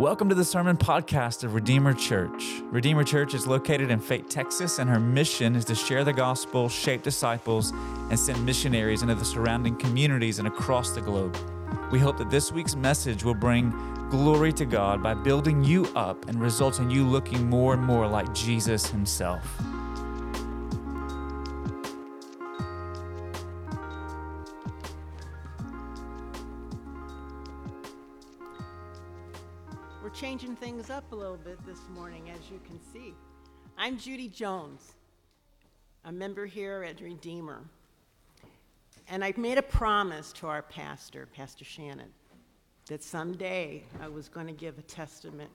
Welcome to the Sermon Podcast of Redeemer Church. Redeemer Church is located in Fate, Texas, and her mission is to share the gospel, shape disciples, and send missionaries into the surrounding communities and across the globe. We hope that this week's message will bring glory to God by building you up and result in you looking more and more like Jesus Himself. Jones, a member here at Redeemer. And I made a promise to our pastor, Pastor Shannon, that someday I was going to give a testament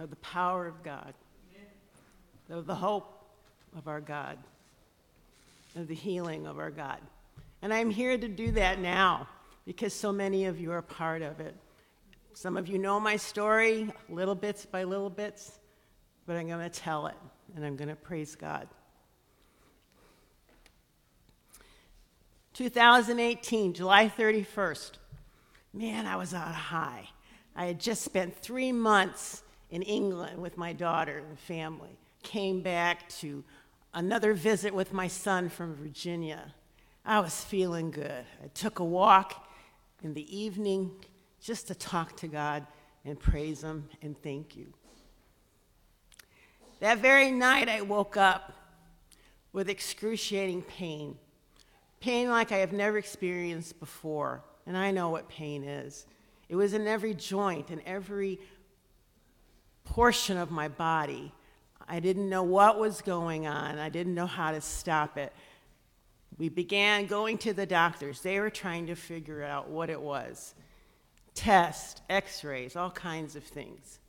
of the power of God, of the hope of our God, of the healing of our God. And I'm here to do that now because so many of you are part of it. Some of you know my story, little bits by little bits, but I'm going to tell it and I'm going to praise God. 2018, July 31st. Man, I was on high. I had just spent three months in England with my daughter and family. Came back to another visit with my son from Virginia. I was feeling good. I took a walk in the evening just to talk to God and praise Him and thank you. That very night, I woke up with excruciating pain. Pain like I have never experienced before, and I know what pain is. It was in every joint and every portion of my body. I didn't know what was going on, I didn't know how to stop it. We began going to the doctors. They were trying to figure out what it was tests, x rays, all kinds of things.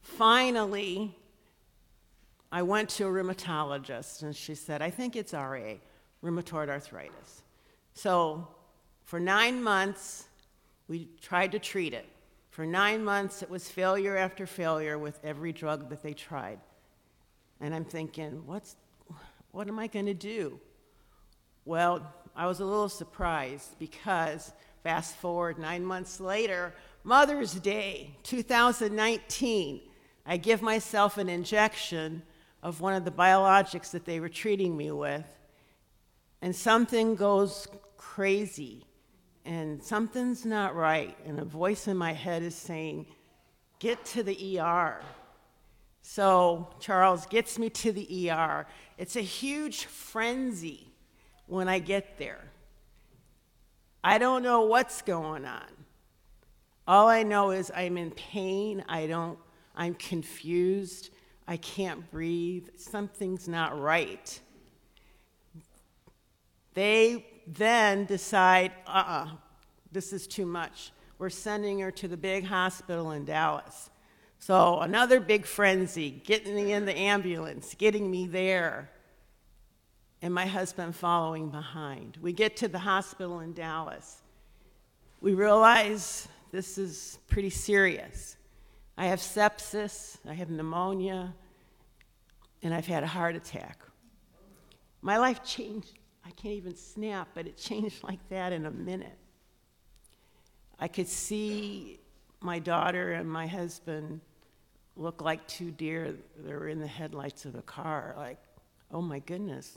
Finally, I went to a rheumatologist, and she said, I think it's RA, rheumatoid arthritis. So, for nine months, we tried to treat it. For nine months, it was failure after failure with every drug that they tried. And I'm thinking, what's, what am I going to do? Well, I was a little surprised because fast forward nine months later, Mother's Day 2019, I give myself an injection of one of the biologics that they were treating me with, and something goes crazy, and something's not right, and a voice in my head is saying, Get to the ER. So Charles gets me to the ER. It's a huge frenzy when I get there. I don't know what's going on. All I know is I'm in pain. I don't, I'm confused. I can't breathe. Something's not right. They then decide, uh uh-uh, uh this is too much. We're sending her to the big hospital in Dallas. So, another big frenzy, getting me in the ambulance, getting me there, and my husband following behind. We get to the hospital in Dallas. We realize this is pretty serious. I have sepsis, I have pneumonia, and I've had a heart attack. My life changed. I can't even snap, but it changed like that in a minute. I could see my daughter and my husband look like two deer that were in the headlights of a car. Like, oh my goodness,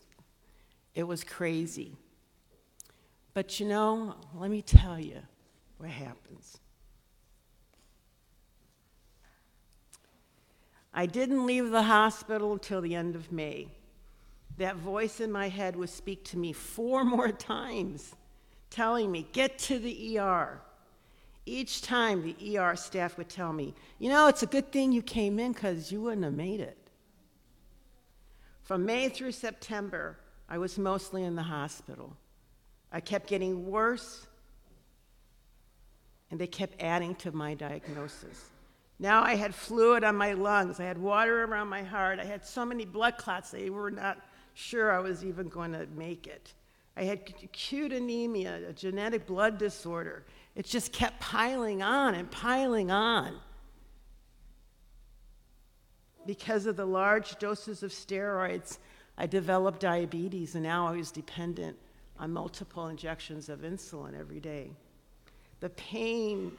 it was crazy. But you know, let me tell you what happens. I didn't leave the hospital until the end of May. That voice in my head would speak to me four more times, telling me, Get to the ER. Each time the ER staff would tell me, You know, it's a good thing you came in because you wouldn't have made it. From May through September, I was mostly in the hospital. I kept getting worse, and they kept adding to my diagnosis. Now I had fluid on my lungs, I had water around my heart, I had so many blood clots, they were not sure I was even going to make it. I had acute anemia, a genetic blood disorder. It just kept piling on and piling on. Because of the large doses of steroids, I developed diabetes, and now I was dependent on multiple injections of insulin every day. The pain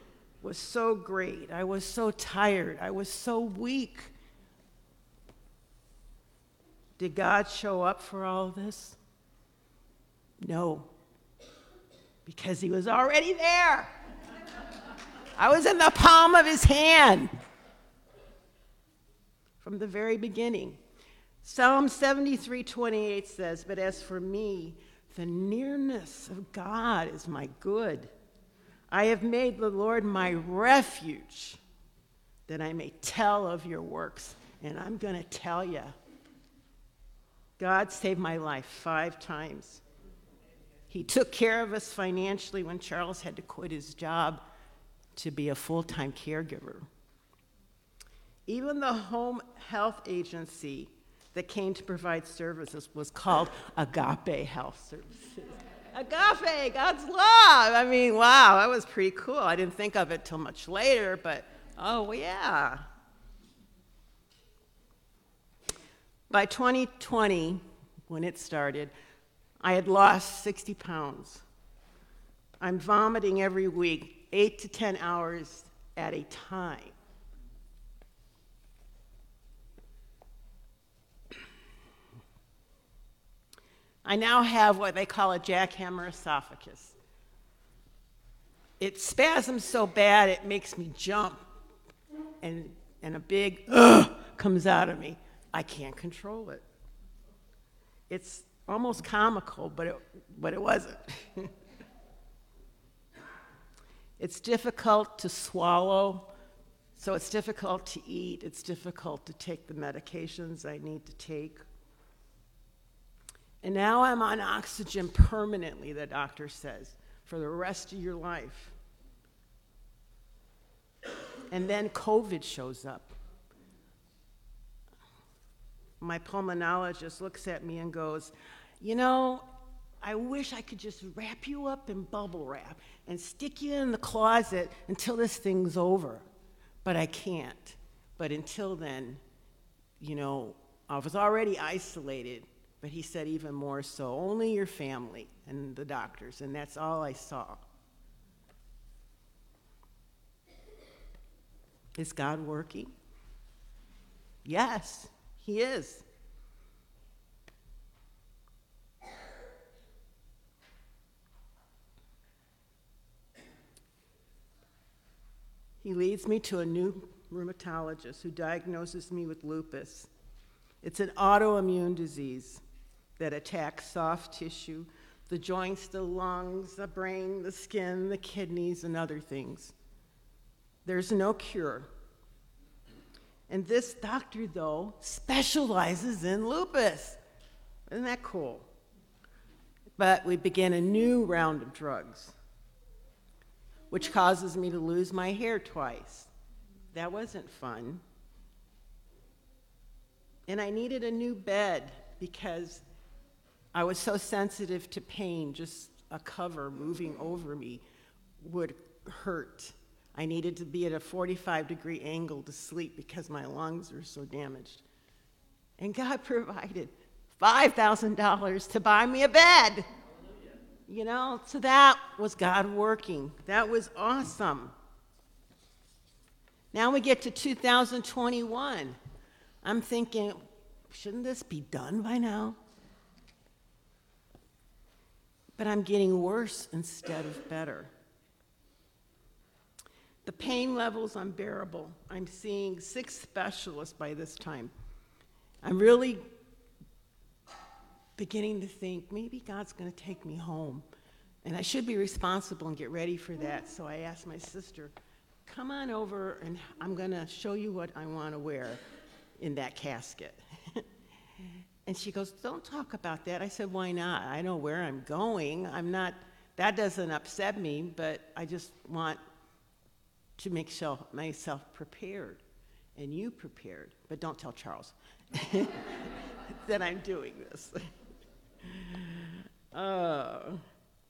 was so great. I was so tired. I was so weak. Did God show up for all of this? No, because He was already there. I was in the palm of His hand from the very beginning. Psalm 73 28 says, But as for me, the nearness of God is my good. I have made the Lord my refuge that I may tell of your works. And I'm going to tell you, God saved my life five times. He took care of us financially when Charles had to quit his job to be a full time caregiver. Even the home health agency that came to provide services was called Agape Health Services. Agape, God's love. I mean, wow, that was pretty cool. I didn't think of it till much later, but oh, yeah. By 2020, when it started, I had lost 60 pounds. I'm vomiting every week, eight to 10 hours at a time. I now have what they call a jackhammer esophagus. It spasms so bad it makes me jump, and, and a big ugh comes out of me. I can't control it. It's almost comical, but it, but it wasn't. it's difficult to swallow, so it's difficult to eat. It's difficult to take the medications I need to take. And now I'm on oxygen permanently, the doctor says, for the rest of your life. And then COVID shows up. My pulmonologist looks at me and goes, You know, I wish I could just wrap you up in bubble wrap and stick you in the closet until this thing's over. But I can't. But until then, you know, I was already isolated but he said, even more so, only your family and the doctors, and that's all I saw. Is God working? Yes, He is. He leads me to a new rheumatologist who diagnoses me with lupus. It's an autoimmune disease that attack soft tissue, the joints, the lungs, the brain, the skin, the kidneys, and other things. There's no cure. And this doctor, though, specializes in lupus. Isn't that cool? But we begin a new round of drugs, which causes me to lose my hair twice. That wasn't fun. And I needed a new bed because I was so sensitive to pain, just a cover moving over me would hurt. I needed to be at a 45 degree angle to sleep because my lungs were so damaged. And God provided $5,000 to buy me a bed. You know, so that was God working. That was awesome. Now we get to 2021. I'm thinking, shouldn't this be done by now? But I'm getting worse instead of better. The pain level's unbearable. I'm seeing six specialists by this time. I'm really beginning to think maybe God's going to take me home. And I should be responsible and get ready for that. So I asked my sister, come on over and I'm going to show you what I want to wear in that casket. And she goes, Don't talk about that. I said, Why not? I know where I'm going. I'm not, that doesn't upset me, but I just want to make myself prepared and you prepared. But don't tell Charles that I'm doing this. uh,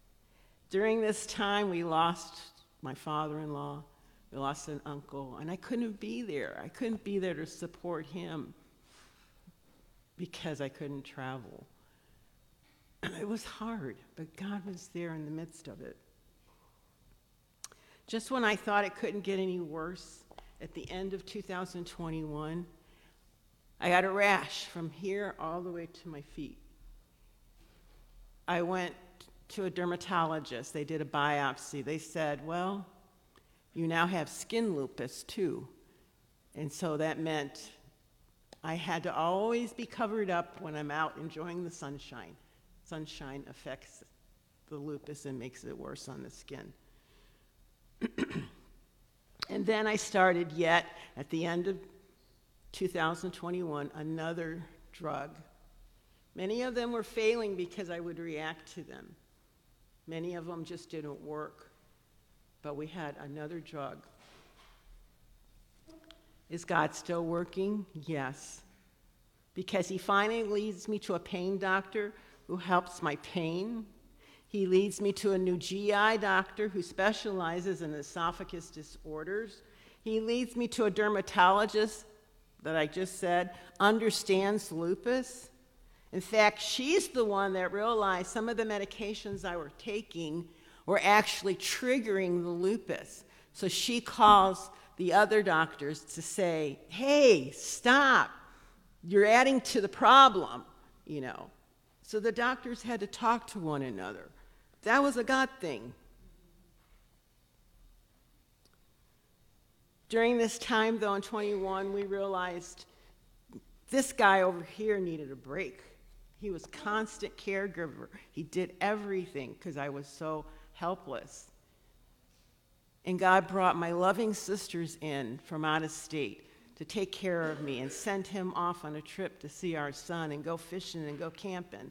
during this time, we lost my father in law, we lost an uncle, and I couldn't be there. I couldn't be there to support him because I couldn't travel. It was hard, but God was there in the midst of it. Just when I thought it couldn't get any worse, at the end of 2021, I got a rash from here all the way to my feet. I went to a dermatologist. They did a biopsy. They said, Well, you now have skin lupus too. And so that meant I had to always be covered up when I'm out enjoying the sunshine. Sunshine affects the lupus and makes it worse on the skin. and then I started yet at the end of 2021 another drug. Many of them were failing because I would react to them. Many of them just didn't work. But we had another drug. Is God still working? Yes. Because He finally leads me to a pain doctor who helps my pain. He leads me to a new GI doctor who specializes in esophagus disorders. He leads me to a dermatologist that I just said understands lupus. In fact, she's the one that realized some of the medications I were taking were actually triggering the lupus. So she calls the other doctors to say, hey, stop. You're adding to the problem, you know. So the doctors had to talk to one another. That was a God thing. During this time, though, in 21, we realized this guy over here needed a break. He was constant caregiver. He did everything because I was so helpless. And God brought my loving sisters in from out of state to take care of me and sent him off on a trip to see our son and go fishing and go camping.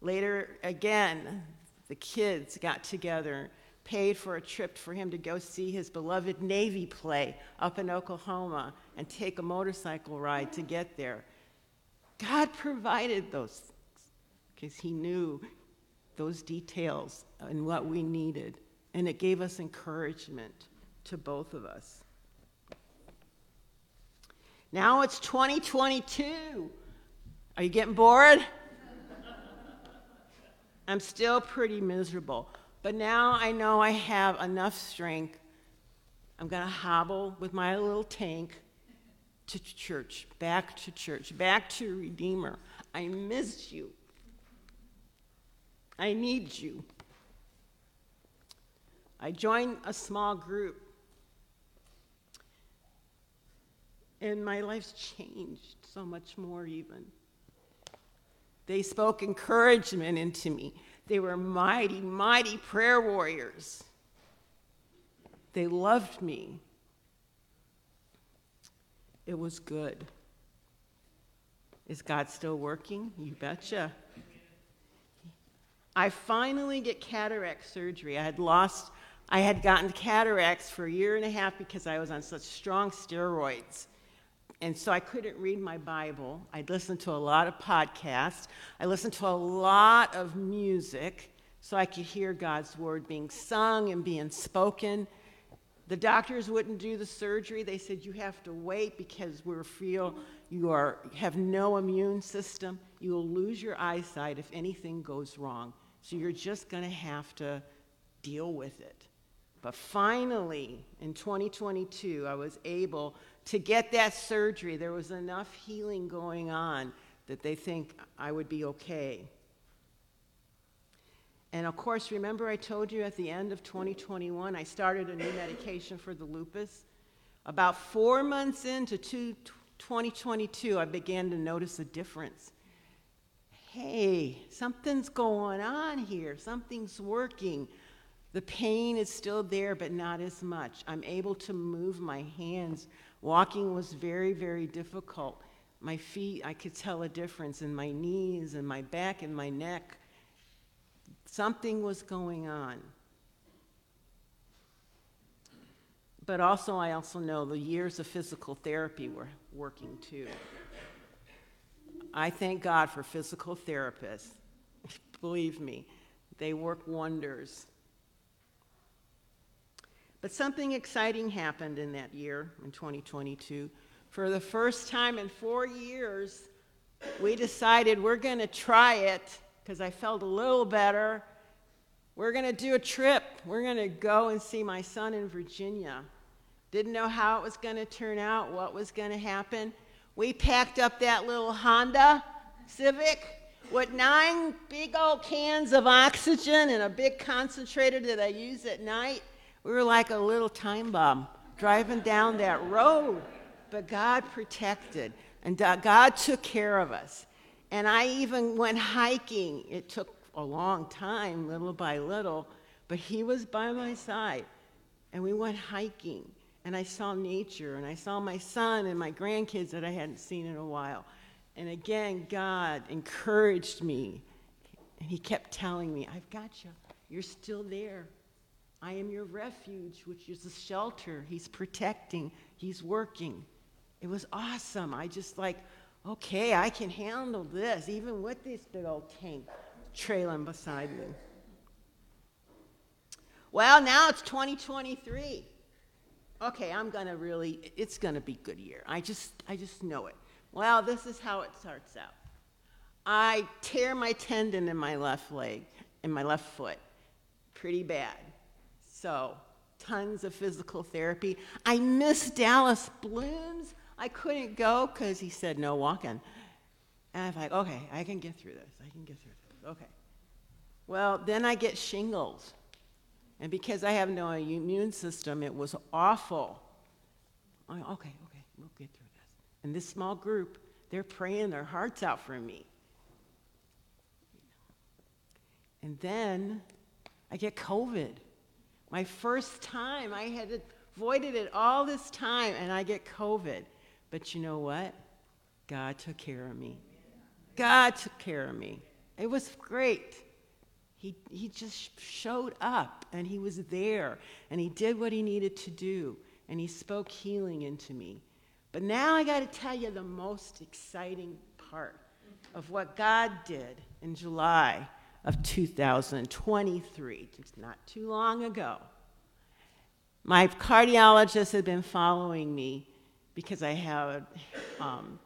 Later, again, the kids got together, paid for a trip for him to go see his beloved Navy play up in Oklahoma and take a motorcycle ride to get there. God provided those because he knew those details and what we needed, and it gave us encouragement to both of us. Now it's 2022. Are you getting bored? I'm still pretty miserable. But now I know I have enough strength. I'm going to hobble with my little tank to church, back to church, back to Redeemer. I miss you. I need you. I joined a small group, and my life's changed so much more, even. They spoke encouragement into me. They were mighty, mighty prayer warriors. They loved me. It was good. Is God still working? You betcha. I finally get cataract surgery. I had lost, I had gotten cataracts for a year and a half because I was on such strong steroids. And so I couldn't read my Bible. I'd listened to a lot of podcasts. I listened to a lot of music so I could hear God's word being sung and being spoken. The doctors wouldn't do the surgery. They said, You have to wait because we feel you are, have no immune system. You will lose your eyesight if anything goes wrong. So you're just going to have to deal with it. But finally, in 2022, I was able to get that surgery. There was enough healing going on that they think I would be okay. And of course, remember I told you at the end of 2021, I started a new medication for the lupus. About four months into 2022, I began to notice a difference. Hey, something's going on here, something's working. The pain is still there, but not as much. I'm able to move my hands. Walking was very, very difficult. My feet, I could tell a difference in my knees and my back and my neck. Something was going on. But also, I also know the years of physical therapy were working too. I thank God for physical therapists. Believe me, they work wonders. But something exciting happened in that year, in 2022. For the first time in four years, we decided we're going to try it because I felt a little better. We're going to do a trip We're going to go and see my son in Virginia. Didn't know how it was going to turn out, what was going to happen. We packed up that little Honda Civic with nine big old cans of oxygen and a big concentrator that I use at night. We were like a little time bomb driving down that road. But God protected, and God took care of us. And I even went hiking. It took a long time, little by little, but He was by my side. And we went hiking, and I saw nature, and I saw my son and my grandkids that I hadn't seen in a while. And again, God encouraged me, and He kept telling me, I've got you. You're still there. I am your refuge, which is a shelter. He's protecting, He's working. It was awesome. I just like, okay, I can handle this, even with this big old tank trailing beside me. Well, now it's 2023. Okay, I'm gonna really, it's gonna be good year. I just, I just know it. Well, this is how it starts out. I tear my tendon in my left leg, in my left foot, pretty bad. So, tons of physical therapy. I miss Dallas Blooms. I couldn't go because he said no walking. And I'm like, okay, I can get through this. I can get through this. Okay. Well, then I get shingles. And because I have no immune system, it was awful. I, okay, okay, we'll get through this. And this small group, they're praying their hearts out for me. And then I get COVID. My first time, I had avoided it all this time, and I get COVID. But you know what? God took care of me. God took care of me. It was great. He, he just showed up and he was there and he did what he needed to do and he spoke healing into me. But now I got to tell you the most exciting part of what God did in July of 2023, just not too long ago. My cardiologist had been following me because I had um,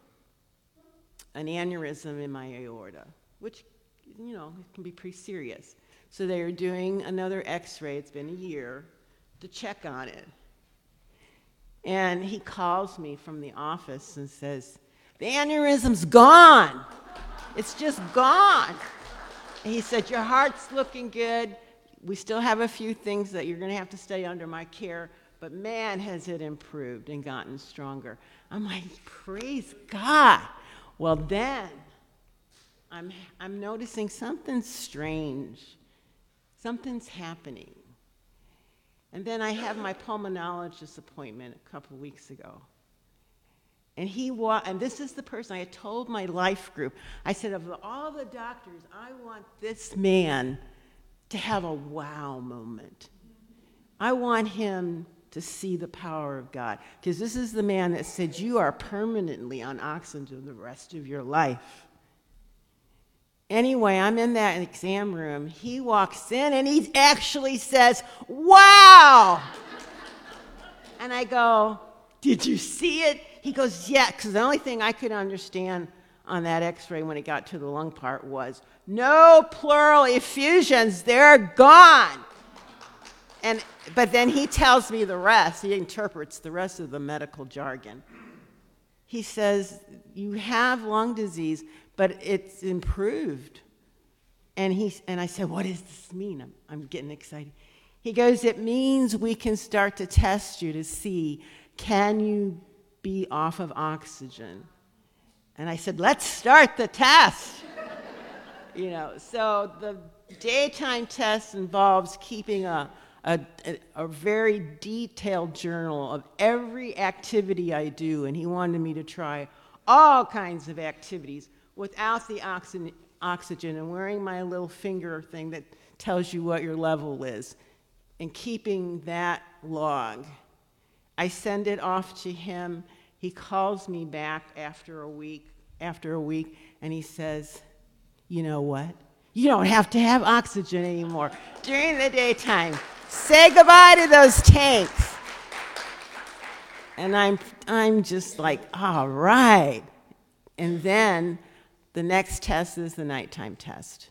an aneurysm in my aorta, which, you know, can be pretty serious. So they are doing another x ray, it's been a year, to check on it. And he calls me from the office and says, The aneurysm's gone. It's just gone. He said, Your heart's looking good. We still have a few things that you're going to have to stay under my care, but man, has it improved and gotten stronger. I'm like, praise God. Well, then I'm, I'm noticing something strange. Something's happening. And then I have my pulmonologist appointment a couple weeks ago. And he wa- and this is the person I had told my life group. I said, of all the doctors, I want this man to have a wow moment. I want him to see the power of God. Because this is the man that said, You are permanently on oxygen the rest of your life. Anyway, I'm in that exam room. He walks in and he actually says, Wow! and I go, Did you see it? He goes, Yeah, because the only thing I could understand on that x ray when it got to the lung part was no pleural effusions, they're gone. And, but then he tells me the rest. He interprets the rest of the medical jargon. He says, You have lung disease, but it's improved. And, he, and I said, What does this mean? I'm, I'm getting excited. He goes, It means we can start to test you to see can you be off of oxygen? And I said, Let's start the test. you know, so the daytime test involves keeping a a, a, very detailed journal of every activity I do, and he wanted me to try all kinds of activities without the oxygen, oxygen and wearing my little finger thing that tells you what your level is, and keeping that log. I send it off to him. He calls me back after a week, after a week, and he says, "You know what? You don't have to have oxygen anymore during the daytime." Say goodbye to those tanks. And I'm, I'm just like, all right. And then the next test is the nighttime test.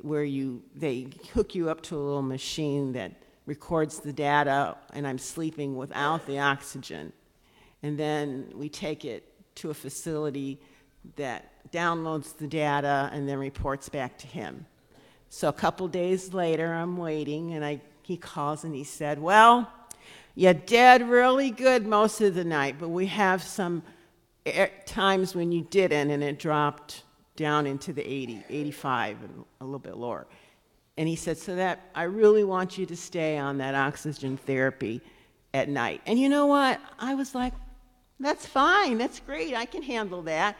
where you they hook you up to a little machine that records the data, and I'm sleeping without the oxygen. And then we take it to a facility that downloads the data and then reports back to him. So a couple days later, I'm waiting, and I, he calls and he said, Well, you did really good most of the night, but we have some times when you didn't, and it dropped down into the 80, 85, and a little bit lower. And he said, So that I really want you to stay on that oxygen therapy at night. And you know what? I was like, That's fine. That's great. I can handle that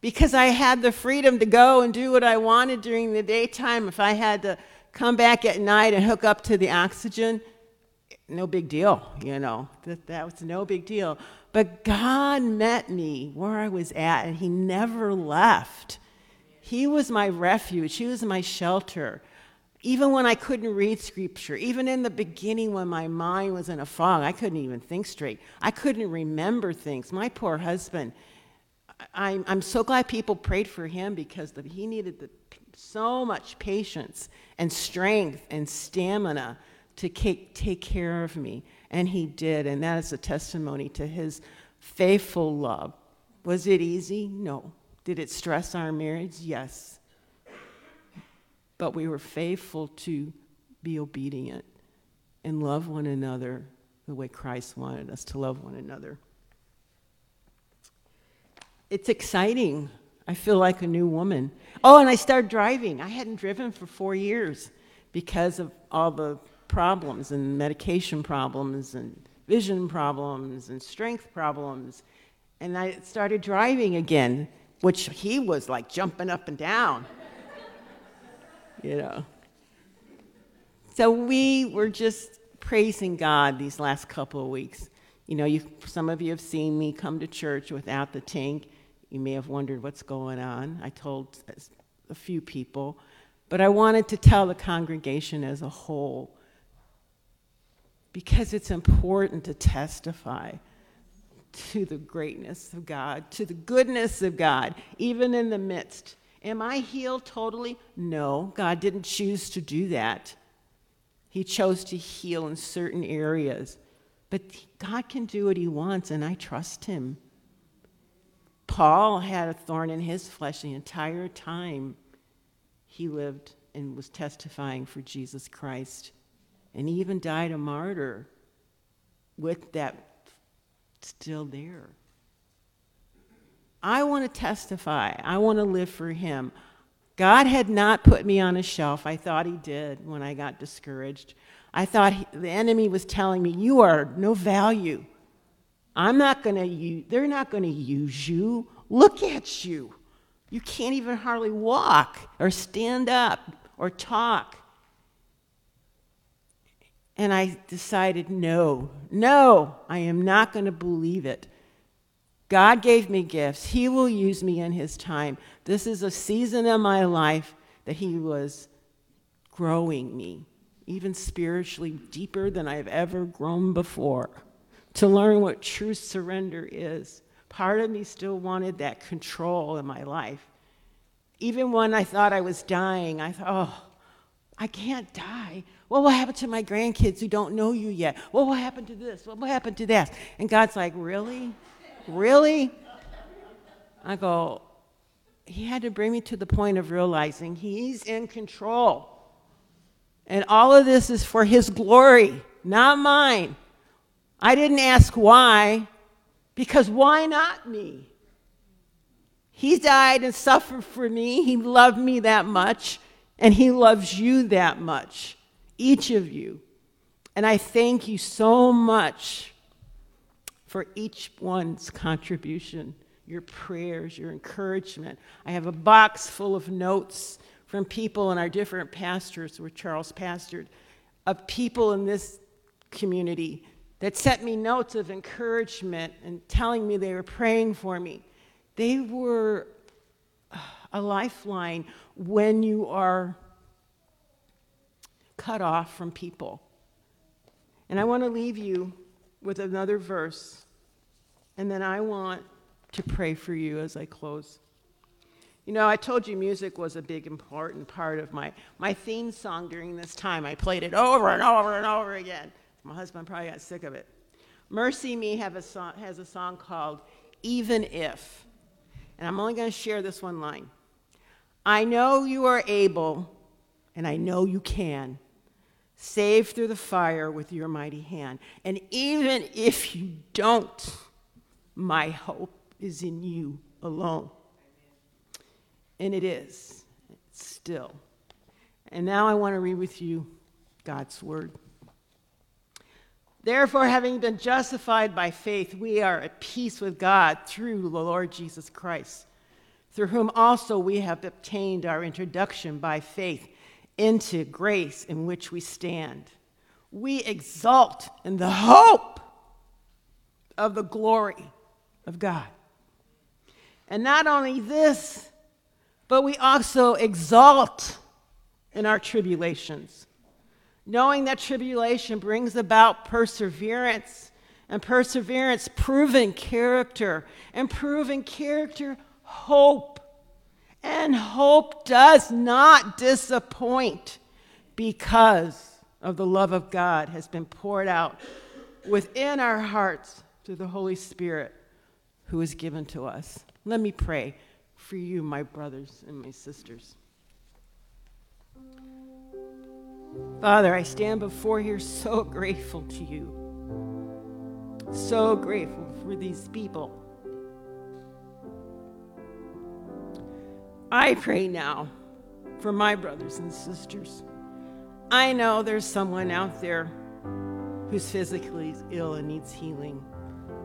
because I had the freedom to go and do what I wanted during the daytime. If I had to come back at night and hook up to the oxygen, no big deal, you know. That, that was no big deal. But God met me where I was at, and He never left. He was my refuge, He was my shelter. Even when I couldn't read scripture, even in the beginning when my mind was in a fog, I couldn't even think straight. I couldn't remember things. My poor husband, I'm, I'm so glad people prayed for him because the, he needed the, so much patience and strength and stamina to take, take care of me. And he did. And that is a testimony to his faithful love. Was it easy? No. Did it stress our marriage? Yes. But we were faithful to be obedient and love one another the way Christ wanted us to love one another it's exciting. I feel like a new woman. Oh, and I started driving. I hadn't driven for four years because of all the problems and medication problems and vision problems and strength problems. And I started driving again, which he was like jumping up and down. You know. So we were just praising God these last couple of weeks. You know, you, some of you have seen me come to church without the tank. You may have wondered what's going on. I told a few people, but I wanted to tell the congregation as a whole because it's important to testify to the greatness of God, to the goodness of God, even in the midst. Am I healed totally? No, God didn't choose to do that. He chose to heal in certain areas. But God can do what He wants, and I trust Him. Paul had a thorn in his flesh the entire time he lived and was testifying for Jesus Christ. And he even died a martyr with that still there. I want to testify. I want to live for him. God had not put me on a shelf. I thought he did when I got discouraged. I thought he, the enemy was telling me, You are no value. I'm not going to use, they're not going to use you. Look at you. You can't even hardly walk or stand up or talk. And I decided, no, no, I am not going to believe it. God gave me gifts. He will use me in His time. This is a season of my life that He was growing me, even spiritually deeper than I've ever grown before to learn what true surrender is. Part of me still wanted that control in my life. Even when I thought I was dying, I thought, oh, I can't die. What will happen to my grandkids who don't know you yet? What will happen to this? What will happen to that? And God's like, really? Really? I go, He had to bring me to the point of realizing He's in control. And all of this is for His glory, not mine. I didn't ask why, because why not me? He died and suffered for me. He loved me that much, and He loves you that much, each of you. And I thank you so much for each one's contribution, your prayers, your encouragement. I have a box full of notes from people in our different pastors, where Charles pastored, of people in this community that sent me notes of encouragement and telling me they were praying for me. They were uh, a lifeline when you are cut off from people. And I want to leave you with another verse, and then I want to pray for you as I close. You know, I told you music was a big, important part of my, my theme song during this time. I played it over and over and over again. My husband probably got sick of it. MercyMe have a song, has a song called Even If. And I'm only going to share this one line. I know you are able, and I know you can, save through the fire with your mighty hand. And even if you don't, my hope is in you alone. And it is, still. And now I want to read with you God's word. Therefore, having been justified by faith, we are at peace with God through the Lord Jesus Christ, through whom also we have obtained our introduction by faith into grace in which we stand. We exult in the hope of the glory of God. And not only this, but we also exalt in our tribulations, knowing that tribulation brings about perseverance, and perseverance, proven character, and proven character, hope. And hope does not disappoint because of the love of God has been poured out within our hearts through the Holy Spirit who is given to us. Let me pray for you, my brothers and my sisters. Father, I stand before here so grateful to you. So grateful for these people. I pray now for my brothers and sisters. I know there's someone out there who's physically ill and needs healing.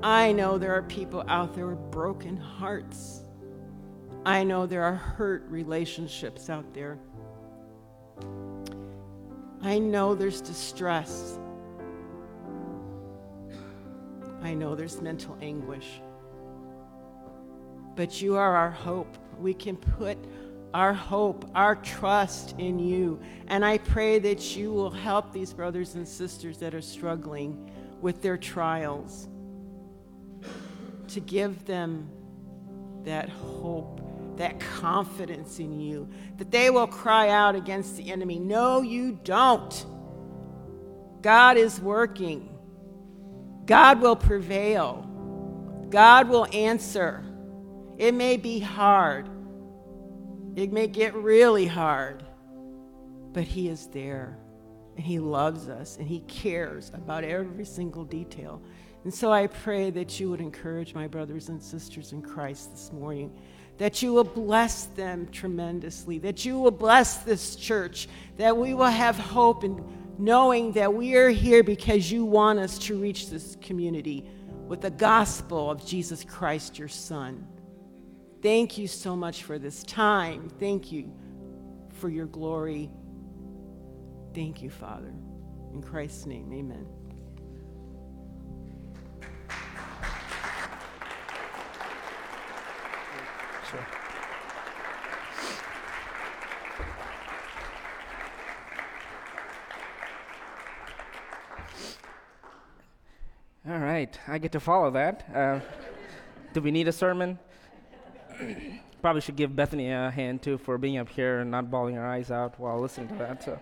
I know there are people out there with broken hearts. I know there are hurt relationships out there. I know there's distress. I know there's mental anguish. But you are our hope. We can put our hope, our trust in you. And I pray that you will help these brothers and sisters that are struggling with their trials to give them that hope that confidence in you, that they will cry out against the enemy. No, you don't. God is working. God will prevail. God will answer. It may be hard. It may get really hard, but He is there and He loves us and He cares about every single detail. And so I pray that you would encourage my brothers and sisters in Christ this morning that you will bless them tremendously, that you will bless this church, that we will have hope in knowing that we are here because you want us to reach this community with the gospel of Jesus Christ, your Son. Thank you so much for this time. Thank you for your glory. Thank you, Father. In Christ's name, amen. All right, I get to follow that. Uh, do we need a sermon? Probably should give Bethany a hand too for being up here and not bawling her eyes out while listening to that. So.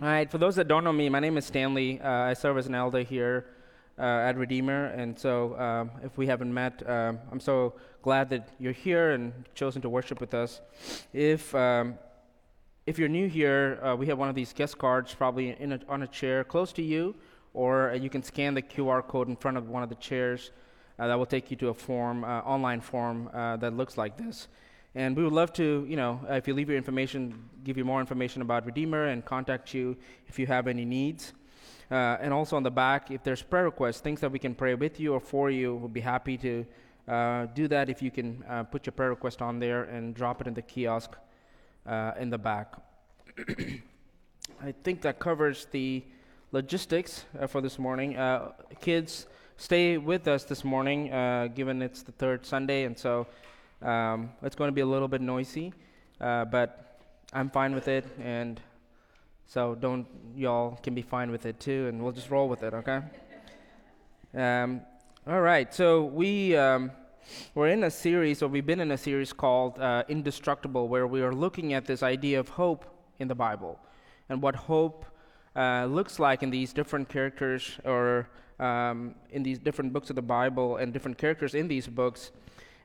All right, for those that don't know me, my name is Stanley. Uh, I serve as an elder here uh, at Redeemer, and so um, if we haven't met, um, I'm so glad that you're here and chosen to worship with us. If um, if you're new here, uh, we have one of these guest cards probably a, on a chair close to you or uh, you can scan the QR code in front of one of the chairs. Uh, that will take you to a form, uh, online form uh, that looks like this. And we would love to, you know, if you leave your information, give you more information about Redeemer and contact you if you have any needs. Uh, and also on the back, if there's prayer requests, things that we can pray with you or for you, we'll be happy to uh, do that if you can put your prayer request on there and drop it in the kiosk in the back. I think that covers the logistics uh, for this morning. Uh, kids, stay with us this morning, uh, given it's the third Sunday, and so um, it's going to be a little bit noisy, uh, but I'm fine with it, and so don't y'all can be fine with it too, and we'll just roll with it, okay? Um, all right, so we um, we're in a series, or we've been in a series called uh, Indestructible, where we are looking at this idea of hope in the Bible and what hope uh, looks like in these different characters or um, in these different books of the Bible and different characters in these books,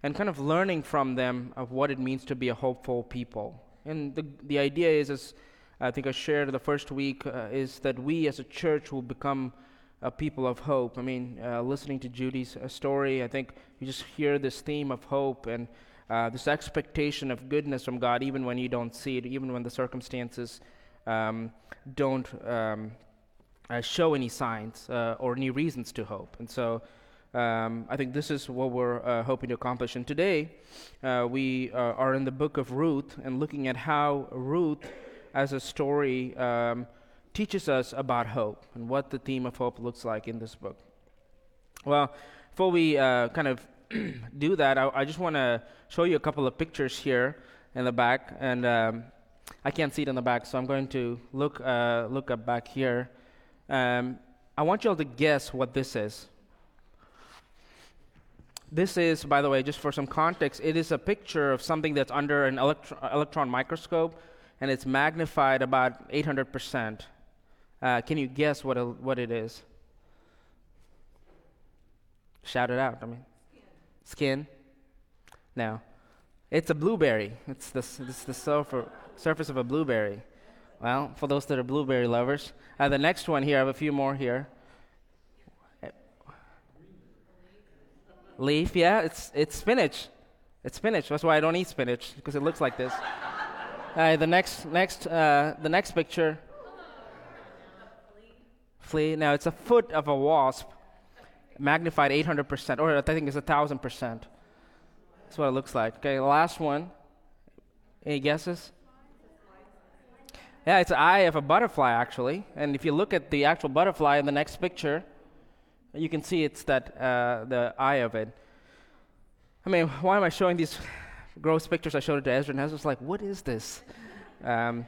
and kind of learning from them of what it means to be a hopeful people. And the, the idea is, as I think I shared the first week, uh, is that we as a church will become a people of hope. I mean, uh, listening to Judy's uh, story, I think you just hear this theme of hope and uh, this expectation of goodness from God, even when you don't see it, even when the circumstances um, don't um, uh, show any signs uh, or any reasons to hope. And so um, I think this is what we're uh, hoping to accomplish. And today we are in the book of Ruth and looking at how Ruth, as a story, um, teaches us about hope and what the theme of hope looks like in this book. Well, before we uh, kind of do that, I, I just want to show you a couple of pictures here in the back, and um, I can't see it in the back, so I'm going to look uh, look up back here. Um, I want you all to guess what this is. This is, by the way, just for some context, it is a picture of something that's under an electro- electron microscope, and it's magnified about 800 percent. Uh, can you guess what, what it is? Shout it out. I mean, skin. No, it's a blueberry. It's the, it's the surfer, surface of a blueberry. Well, for those that are blueberry lovers, uh, the next one here, I have a few more here. Leaf, yeah, it's it's spinach. It's spinach. That's why I don't eat spinach because it looks like this. Uh, the next next uh, the next picture flea. Now it's a foot of a wasp, magnified 800%, or I think it's a 1,000%. That's what it looks like. Okay, last one. Any guesses? Yeah, it's an eye of a butterfly, actually. And if you look at the actual butterfly in the next picture, you can see it's that uh, the eye of it. I mean, why am I showing these gross pictures? I showed it to Ezra, and Ezra's like, "What is this?" Um,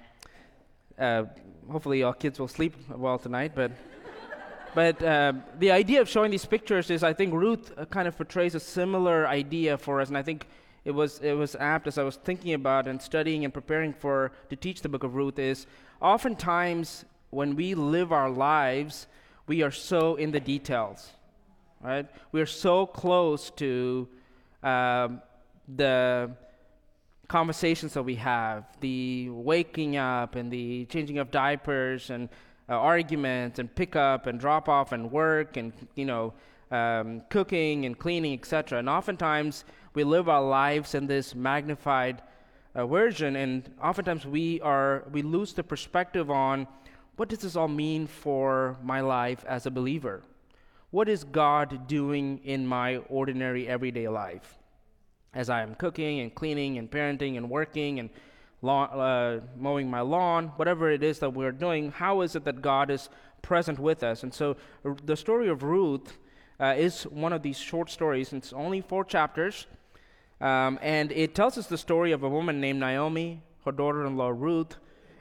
uh, hopefully, all kids will sleep well tonight. But, but uh, the idea of showing these pictures is, I think Ruth uh, kind of portrays a similar idea for us, and I think it was it was apt as I was thinking about and studying and preparing for to teach the book of Ruth. Is oftentimes when we live our lives, we are so in the details, right? We are so close to um, the conversations that we have, the waking up and the changing of diapers and uh, arguments and pick up and drop off and work and you know um, cooking and cleaning, etc. And oftentimes we live our lives in this magnified uh, version, and oftentimes we are we lose the perspective on what does this all mean for my life as a believer. What is God doing in my ordinary everyday life? as I am cooking and cleaning and parenting and working and lawn, uh, mowing my lawn, whatever it is that we're doing, how is it that God is present with us? And so r- the story of Ruth uh, is one of these short stories. It's only four chapters. Um, and it tells us the story of a woman named Naomi, her daughter in law Ruth,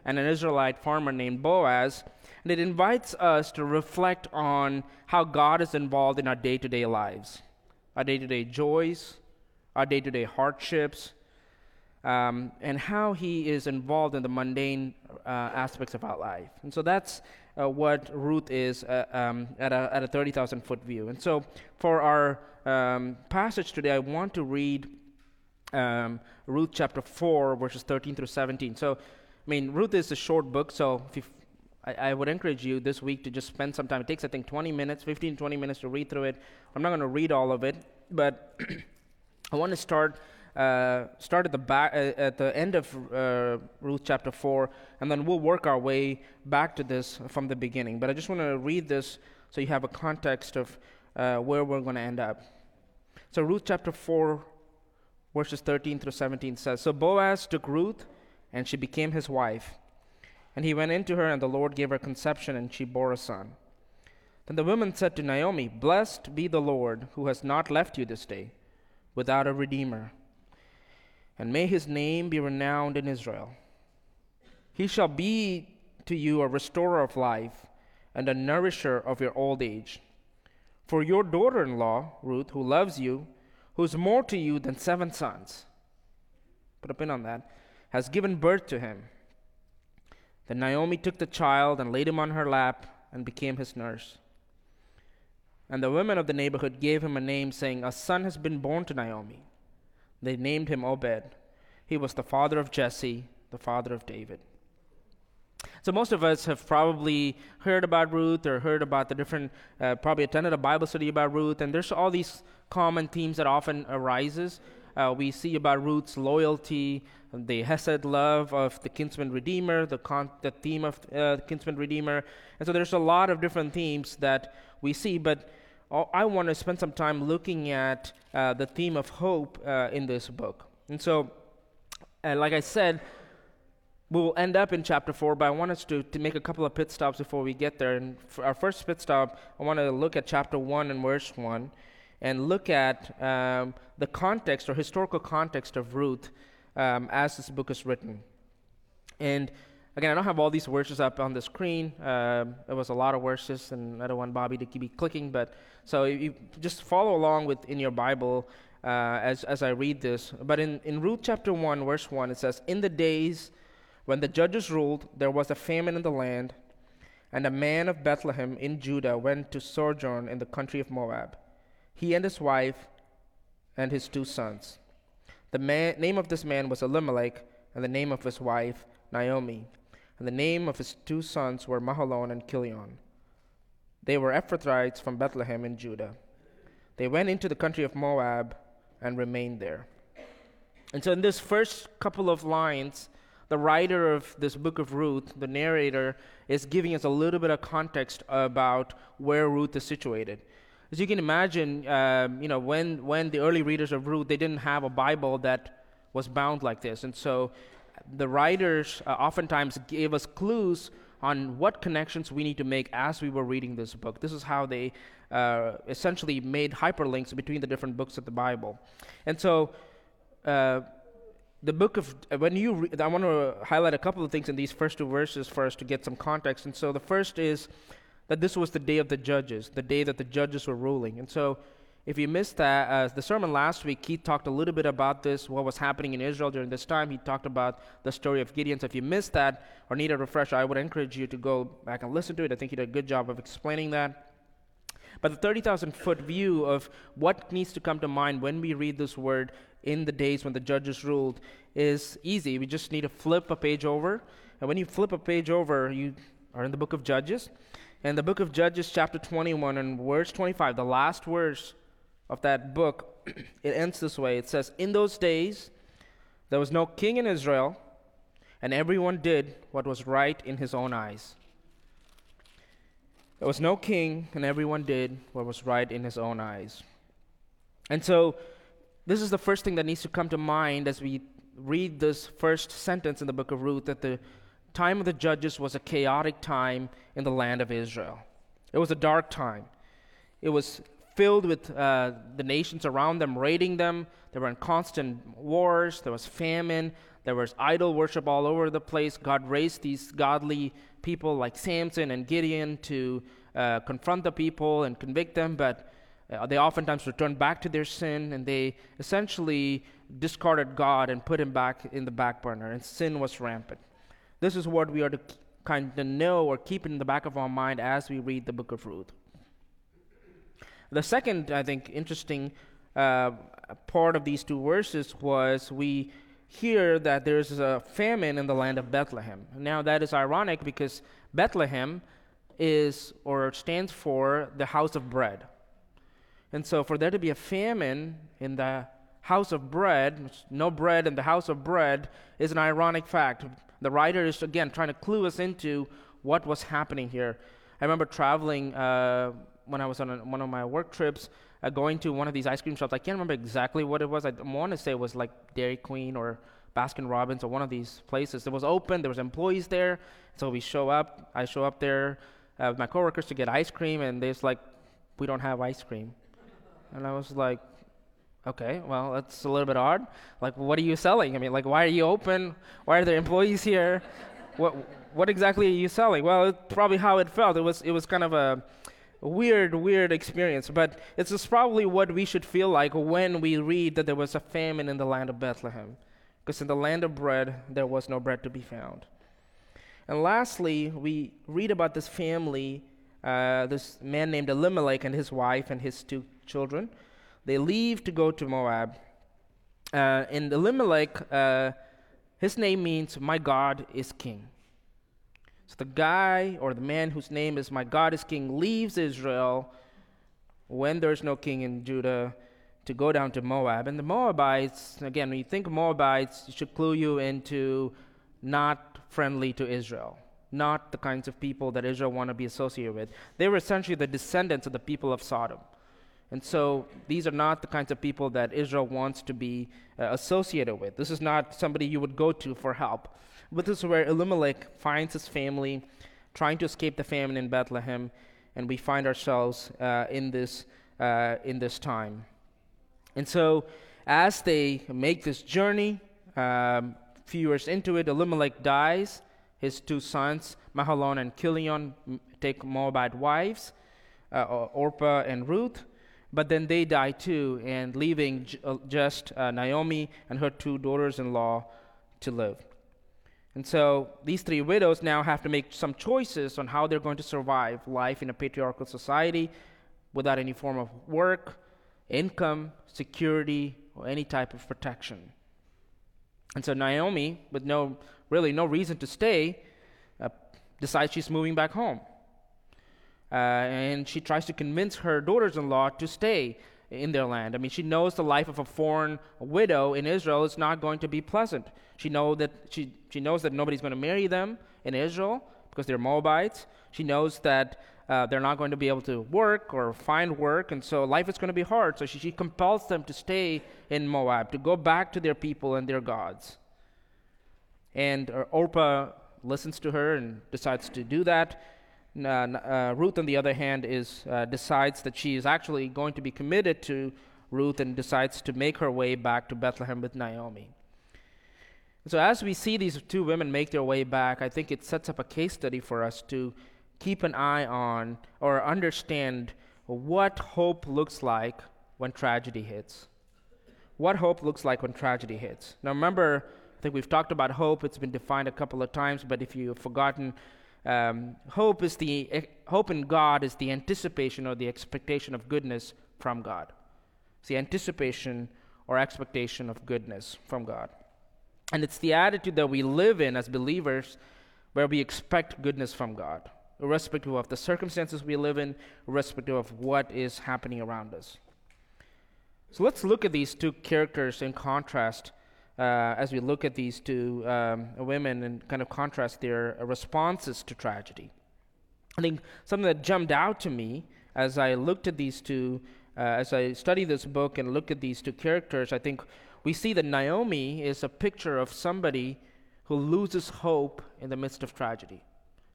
and an Israelite farmer named Boaz. And it invites us to reflect on how God is involved in our day to day lives, our day to day joys, our day to day hardships, um, and how He is involved in the mundane uh, aspects of our life. And so that's uh, what Ruth is uh, um, at a, at a 30,000 foot view. And so for our um, passage today, I want to read um, Ruth chapter 4, verses 13 through 17. So, I mean, Ruth is a short book, so if you I, I, would encourage you this week to just spend some time. It takes, I think, 20 minutes, 15, 20 minutes to read through it. I'm not going to read all of it, but I want to start uh, start at the back uh, at the end of uh, Ruth chapter four, and then we'll work our way back to this from the beginning. But I just want to read this so you have a context of uh, where we're going to end up. So Ruth chapter four, verses thirteen through seventeen says, "So Boaz took Ruth, and she became his wife, and he went into her, and the Lord gave her conception, and she bore a son." Then the woman said to Naomi, "Blessed be the Lord, who has not left you this day." without a redeemer. And may his name be renowned in Israel. He shall be to you a restorer of life and a nourisher of your old age. For your daughter in law, Ruth, who loves you, who's more to you than seven sons, put a pin on that, has given birth to him. Then Naomi took the child and laid him on her lap and became his nurse. And the women of the neighborhood gave him a name, saying, A son has been born to Naomi. They named him Obed. He was the father of Jesse, the father of David. So, most of us have probably heard about Ruth or heard about the different, uh, probably attended a Bible study about Ruth, and there's all these common themes that often arises. Uh, we see about Ruth's loyalty, the Hesed love of the kinsman redeemer, the, con- the theme of uh, the kinsman redeemer. And so there's a lot of different themes that we see, but I want to spend some time looking at uh, the theme of hope uh, in this book. And so, uh, like I said, we'll end up in chapter 4, but I want us to, to make a couple of pit stops before we get there. And for our first pit stop, I want to look at chapter 1 and verse 1 and look at um, the context or historical context of Ruth um, as this book is written. And again, I don't have all these verses up on the screen. Uh, it was a lot of verses, and I don't want Bobby to keep clicking. But so you just follow along with in your Bible uh, as as I read this. But in in Ruth chapter one, verse one, it says, "In the days when the judges ruled, there was a famine in the land." And a man of Bethlehem in Judah went to sojourn in the country of Moab he and his wife and his two sons. The man, name of this man was Elimelech, and the name of his wife Naomi, and the name of his two sons were Mahlon and Chilion. They were Ephrathites from Bethlehem in Judah. They went into the country of Moab and remained there. And so, in this first couple of lines, the writer of this book of Ruth, the narrator, is giving us a little bit of context about where Ruth is situated. As you can imagine, um, you know, when, when the early readers of Ruth, they didn't have a Bible that was bound like this. And so the writers uh, oftentimes gave us clues on what connections we need to make as we were reading this book. This is how they uh, essentially made hyperlinks between the different books of the Bible. And so, uh, the book of when you re- I want to highlight a couple of things in these first two verses for us to get some context. And so, the first is that this was the day of the judges, the day that the judges were ruling. And so, if you missed that, uh, the sermon last week, Keith talked a little bit about this, what was happening in Israel during this time. He talked about the story of Gideon. So, if you missed that or need a refresher, I would encourage you to go back and listen to it. I think he did a good job of explaining that. But the 30,000 foot view of what needs to come to mind when we read this word in the days when the judges ruled is easy. We just need to flip a page over. And when you flip a page over, you are in the book of Judges. And the book of Judges, chapter 21, and verse 25, the last verse of that book, it ends this way. It says, In those days, there was no king in Israel, and everyone did what was right in his own eyes. There was no king, and everyone did what was right in his own eyes. And so, this is the first thing that needs to come to mind as we read this first sentence in the book of Ruth that the time of the judges was a chaotic time in the land of Israel. It was a dark time. It was filled with uh, the nations around them raiding them. They were in constant wars. There was famine. There was idol worship all over the place. God raised these godly people like Samson and Gideon to uh, confront the people and convict them, but uh, they oftentimes returned back to their sin and they essentially discarded God and put him back in the back burner, and sin was rampant. This is what we are to kind of know or keep in the back of our mind as we read the book of Ruth. The second, I think, interesting uh, part of these two verses was we hear that there's a famine in the land of Bethlehem. Now, that is ironic because Bethlehem is or stands for the house of bread. And so, for there to be a famine in the house of bread, no bread in the house of bread, is an ironic fact. The writer is, again, trying to clue us into what was happening here. I remember traveling uh, when I was on a, one of my work trips, uh, going to one of these ice cream shops. I can't remember exactly what it was. I want to say it was like Dairy Queen or Baskin Robbins or one of these places. It was open. There was employees there. So we show up. I show up there uh, with my coworkers to get ice cream, and they're like, "We don't have ice cream." And I was like, Okay, well, that's a little bit odd. Like, what are you selling? I mean, like, why are you open? Why are there employees here? what what exactly are you selling? Well, it's probably how it felt. It was it was kind of a weird, weird experience, but it's just probably what we should feel like when we read that there was a famine in the land of Bethlehem. Because in the land of bread, there was no bread to be found. And lastly, we read about this family, uh, this man named Elimelech and his wife and his two children. They leave to go to Moab. Uh, and Elimelech, uh, his name means, My God is King. So the guy or the man whose name is My God is King leaves Israel when there's no king in Judah to go down to Moab. And the Moabites, again, when you think Moabites, it should clue you into not friendly to Israel, not the kinds of people that Israel want to be associated with. They were essentially the descendants of the people of Sodom. And so these are not the kinds of people that Israel wants to be uh, associated with. This is not somebody you would go to for help. But this is where Elimelech finds his family trying to escape the famine in Bethlehem, and we find ourselves uh, in, this, uh, in this time. And so, as they make this journey, um, few years into it, Elimelech dies. His two sons, Mahlon and Chilion, take Moabite wives, uh, Orpah and Ruth. But then they die too, and leaving j- uh, just uh, Naomi and her two daughters in law to live. And so these three widows now have to make some choices on how they're going to survive life in a patriarchal society without any form of work, income, security, or any type of protection. And so Naomi, with no really no reason to stay, uh, decides she's moving back home. Uh, and she tries to convince her daughters-in-law to stay in their land. I mean, she knows the life of a foreign widow in Israel is not going to be pleasant. She know that she she knows that nobody's going to marry them in Israel because they're Moabites. She knows that uh, they're not going to be able to work or find work, and so life is going to be hard. So she, she compels them to stay in Moab, to go back to their people and their gods. And uh, Orpah listens to her and decides to do that. Uh, uh, Ruth, on the other hand, is uh, decides that she is actually going to be committed to Ruth and decides to make her way back to Bethlehem with Naomi. So, as we see these two women make their way back, I think it sets up a case study for us to keep an eye on or understand what hope looks like when tragedy hits. What hope looks like when tragedy hits. Now, remember, I think we've talked about hope. It's been defined a couple of times, but if you've forgotten, um, hope is the eh, hope in God is the anticipation or the expectation of goodness from God. It's the anticipation or expectation of goodness from God. And it's the attitude that we live in as believers where we expect goodness from God irrespective of the circumstances we live in, irrespective of what is happening around us. So let's look at these two characters in contrast uh, as we look at these two um, women and kind of contrast their responses to tragedy. I think something that jumped out to me as I looked at these two, uh, as I studied this book and looked at these two characters, I think we see that Naomi is a picture of somebody who loses hope in the midst of tragedy.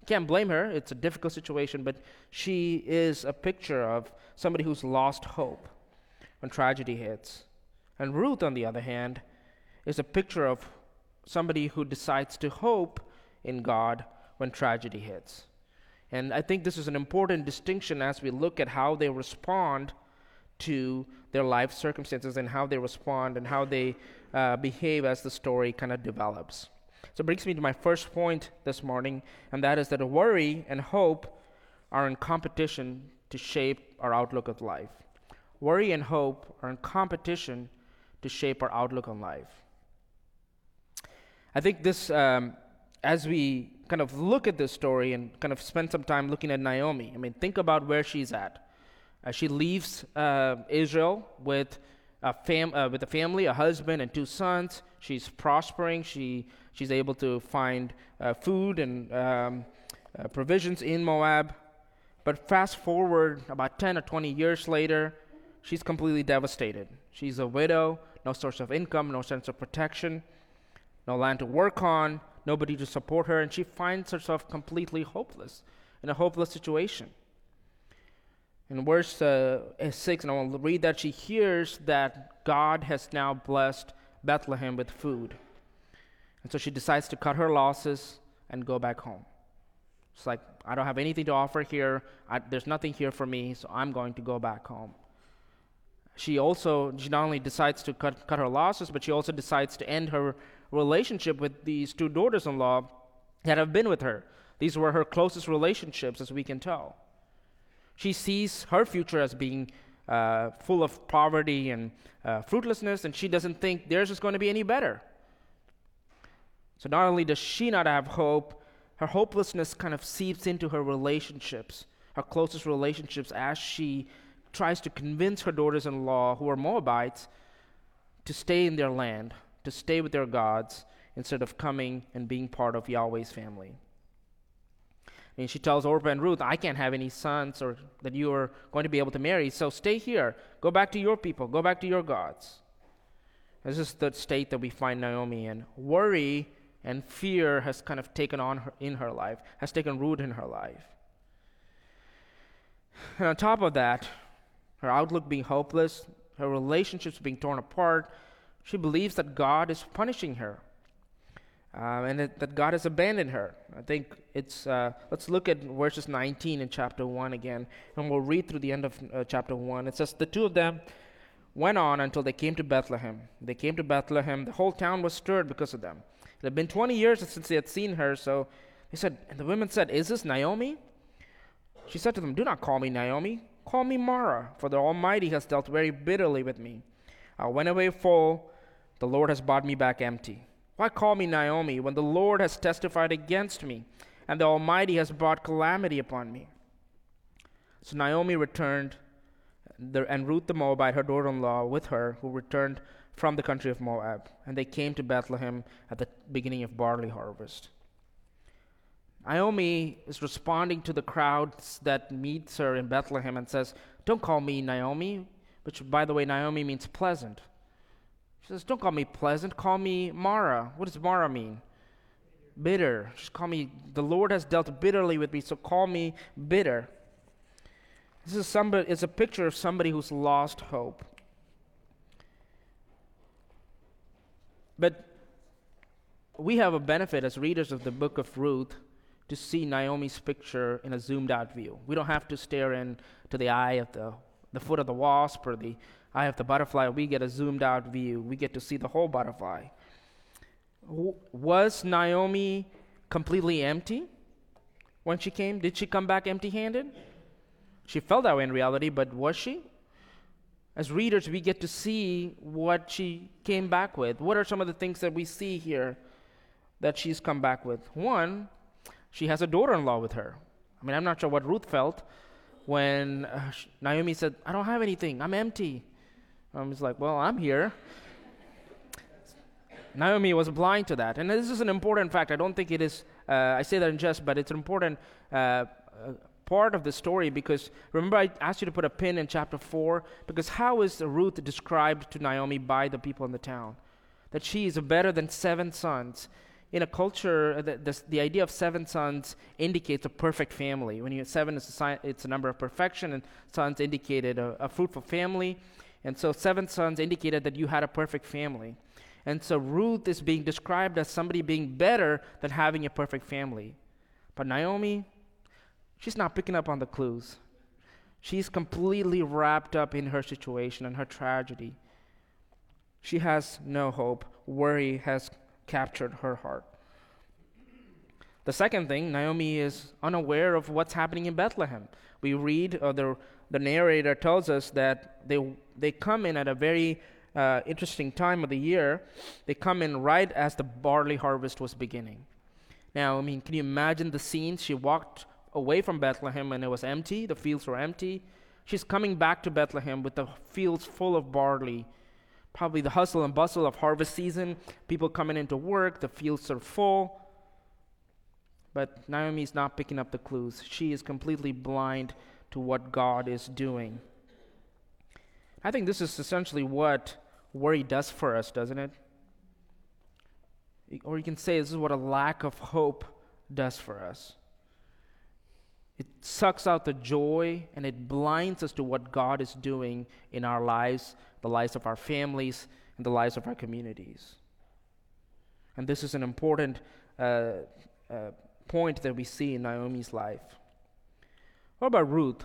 Can't blame her. It's a difficult situation, but she is a picture of somebody who's lost hope when tragedy hits. And Ruth, on the other hand, is a picture of somebody who decides to hope in God when tragedy hits. And I think this is an important distinction as we look at how they respond to their life circumstances and how they respond and how they uh, behave as the story kind of develops. So it brings me to my first point this morning, and that is that worry and hope are in competition to shape our outlook of life. Worry and hope are in competition to shape our outlook on life. I think this, um, as we kind of look at this story and kind of spend some time looking at Naomi, I mean, think about where she's at. Uh, she leaves uh, Israel with a, fam- uh, with a family, a husband, and two sons. She's prospering. She she's able to find uh, food and um, uh, provisions in Moab. But fast forward about 10 or 20 years later, she's completely devastated. She's a widow, no source of income, no sense of protection, no land to work on, nobody to support her, and she finds herself completely hopeless in a hopeless situation. In verse uh, 6, and I will read that, she hears that God has now blessed Bethlehem with food. And so she decides to cut her losses and go back home. It's like, I don't have anything to offer here. I, there's nothing here for me, so I'm going to go back home. She also, she not only decides to cut, cut her losses, but she also decides to end her relationship with these two daughters in law that have been with her. These were her closest relationships, as we can tell. She sees her future as being uh, full of poverty and uh, fruitlessness, and she doesn't think theirs is going to be any better. So not only does she not have hope, her hopelessness kind of seeps into her relationships, her closest relationships, as she tries to convince her daughters in law, who are Moabites, to stay in their land, to stay with their gods, instead of coming and being part of Yahweh's family. And she tells Orpah and Ruth, I can't have any sons or that you are going to be able to marry, so stay here. Go back to your people, go back to your gods. This is the state that we find Naomi in. Worry and fear has kind of taken on her, in her life, has taken root in her life. And on top of that, her outlook being hopeless, her relationships being torn apart, she believes that God is punishing her uh, and that, that, God has abandoned her. I think it's, uh, let's look at verses 19 in chapter 1 again, and we'll read through the end of uh, chapter 1. It says, The two of them went on until they came to Bethlehem. They came to Bethlehem. The whole town was stirred because of them. It had been 20 years since they had seen her, so they said, and the women said, Is this Naomi? She said to them, Do not call me Naomi. Call me Mara, for the Almighty has dealt very bitterly with me. I went away full, the Lord has brought me back empty. Why call me Naomi when the Lord has testified against me, and the Almighty has brought calamity upon me? So Naomi returned, and Ruth the Moabite, her daughter in law, with her, who returned from the country of Moab, and they came to Bethlehem at the beginning of barley harvest. Naomi is responding to the crowds that meets her in Bethlehem and says, Don't call me Naomi, which, by the way, Naomi means pleasant. She says, Don't call me pleasant, call me Mara. What does Mara mean? Bitter. Just call me, the Lord has dealt bitterly with me, so call me bitter. This is somebody, it's a picture of somebody who's lost hope. But we have a benefit as readers of the book of Ruth to see Naomi's picture in a zoomed out view. We don't have to stare in to the eye of the, the foot of the wasp or the eye of the butterfly. We get a zoomed out view. We get to see the whole butterfly. Was Naomi completely empty when she came? Did she come back empty handed? She felt that way in reality, but was she? As readers, we get to see what she came back with. What are some of the things that we see here that she's come back with? One, she has a daughter in law with her. I mean, I'm not sure what Ruth felt when uh, Naomi said, I don't have anything, I'm empty. I was like, Well, I'm here. Naomi was blind to that. And this is an important fact. I don't think it is, uh, I say that in jest, but it's an important uh, uh, part of the story because remember, I asked you to put a pin in chapter 4 because how is Ruth described to Naomi by the people in the town? That she is better than seven sons in a culture, uh, the, the, the, idea of seven sons indicates a perfect family. When you seven is a sign, it's a number of perfection, and sons indicated a, a fruitful family. And so seven sons indicated that you had a perfect family. And so Ruth is being described as somebody being better than having a perfect family. But Naomi, she's not picking up on the clues. She's completely wrapped up in her situation and her tragedy. She has no hope. Worry has captured her heart. The second thing, Naomi is unaware of what's happening in Bethlehem. We read, uh, the, the narrator tells us that they, they come in at a very uh, interesting time of the year. They come in right as the barley harvest was beginning. Now, I mean, can you imagine the scene? She walked away from Bethlehem and it was empty, the fields were empty. She's coming back to Bethlehem with the fields full of barley probably the hustle and bustle of harvest season, people coming into work, the fields are full. But Naomi is not picking up the clues. She is completely blind to what God is doing. I think this is essentially what worry does for us, doesn't it? Or you can say this is what a lack of hope does for us. It sucks out the joy and it blinds us to what God is doing in our lives, the lives of our families, and the lives of our communities. And this is an important uh, uh, point that we see in Naomi's life. What about Ruth?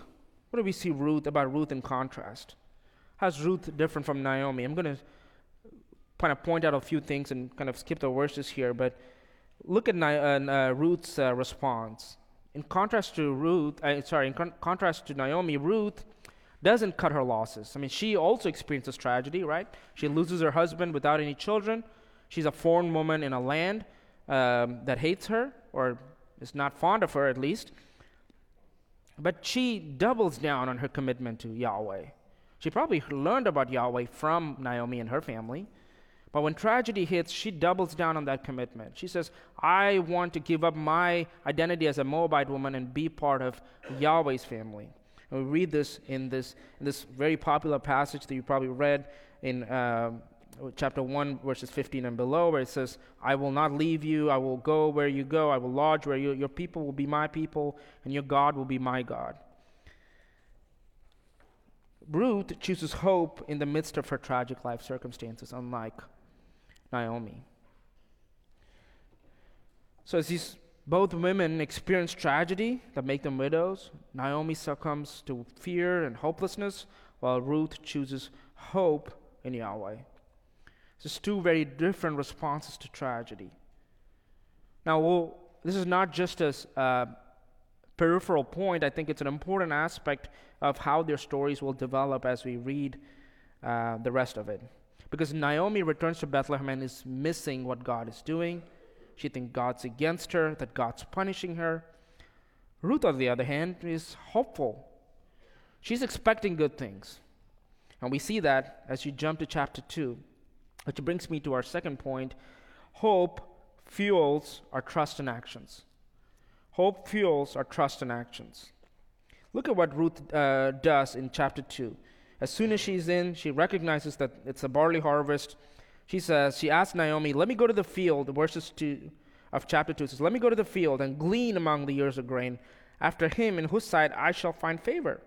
What do we see Ruth about Ruth in contrast? How's Ruth different from Naomi? I'm going to kind of point out a few things and kind of skip the verses here, but look at uh, uh, Ruth's uh, response. In contrast to Ruth, uh, sorry, in con- contrast to Naomi, Ruth doesn't cut her losses. I mean, she also experiences tragedy, right? She loses her husband without any children. She's a foreign woman in a land um, that hates her, or is not fond of her at least. But she doubles down on her commitment to Yahweh. She probably learned about Yahweh from Naomi and her family. But when tragedy hits, she doubles down on that commitment. She says, I want to give up my identity as a Moabite woman and be part of Yahweh's family. And we read this in this, in this very popular passage that you probably read in uh, chapter 1, verses 15 and below, where it says, I will not leave you, I will go where you go, I will lodge where you, your people will be my people, and your God will be my God. Ruth chooses hope in the midst of her tragic life circumstances, unlike Naomi. So, as these both women experience tragedy that make them widows, Naomi succumbs to fear and hopelessness, while Ruth chooses hope in Yahweh. This is two very different responses to tragedy. Now, we'll, this is not just a uh, peripheral point. I think it's an important aspect of how their stories will develop as we read uh, the rest of it. Because Naomi returns to Bethlehem and is missing what God is doing. She thinks God's against her, that God's punishing her. Ruth, on the other hand, is hopeful. She's expecting good things. And we see that as you jump to chapter 2. Which brings me to our second point hope fuels our trust and actions. Hope fuels our trust and actions. Look at what Ruth uh, does in chapter 2. As soon as she's in, she recognizes that it's a barley harvest. She says, she asks Naomi, Let me go to the field, verses 2 of chapter 2 says, Let me go to the field and glean among the ears of grain. After him, in whose sight I shall find favor.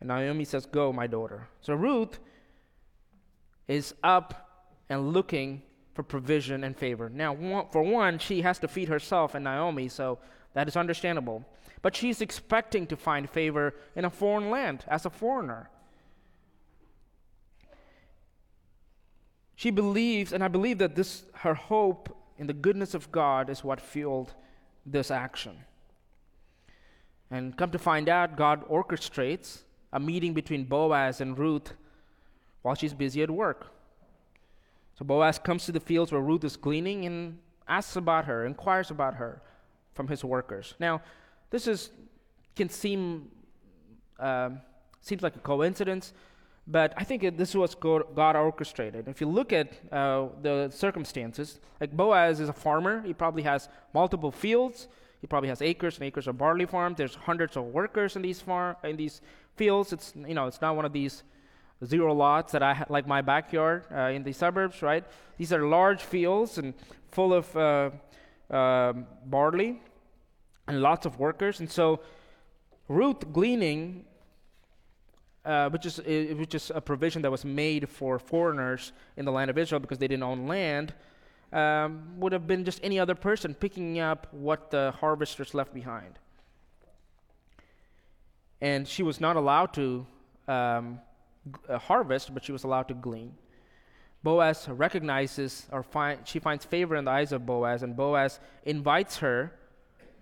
And Naomi says, Go, my daughter. So Ruth is up and looking for provision and favor. Now, for one, she has to feed herself and Naomi, so that is understandable. But she's expecting to find favor in a foreign land as a foreigner. She believes, and I believe that this her hope in the goodness of God is what fueled this action. And come to find out, God orchestrates a meeting between Boaz and Ruth while she's busy at work. So Boaz comes to the fields where Ruth is gleaning and asks about her, inquires about her from his workers. Now, this is can seem uh, seems like a coincidence, but I think it, this was God orchestrated. If you look at uh, the circumstances, like Boaz is a farmer, he probably has multiple fields. He probably has acres and acres of barley farm. There's hundreds of workers in these farm in these fields. It's you know it's not one of these zero lots that I ha- like my backyard uh, in the suburbs, right? These are large fields and full of uh, uh, barley and lots of workers. And so Ruth gleaning, uh, which is which is a provision that was made for foreigners in the land of Israel because they didn't own land, um, would have been just any other person picking up what the harvesters left behind. And she was not allowed to um, uh, harvest, but she was allowed to glean. Boaz recognizes, or find, she finds favor in the eyes of Boaz, and Boaz invites her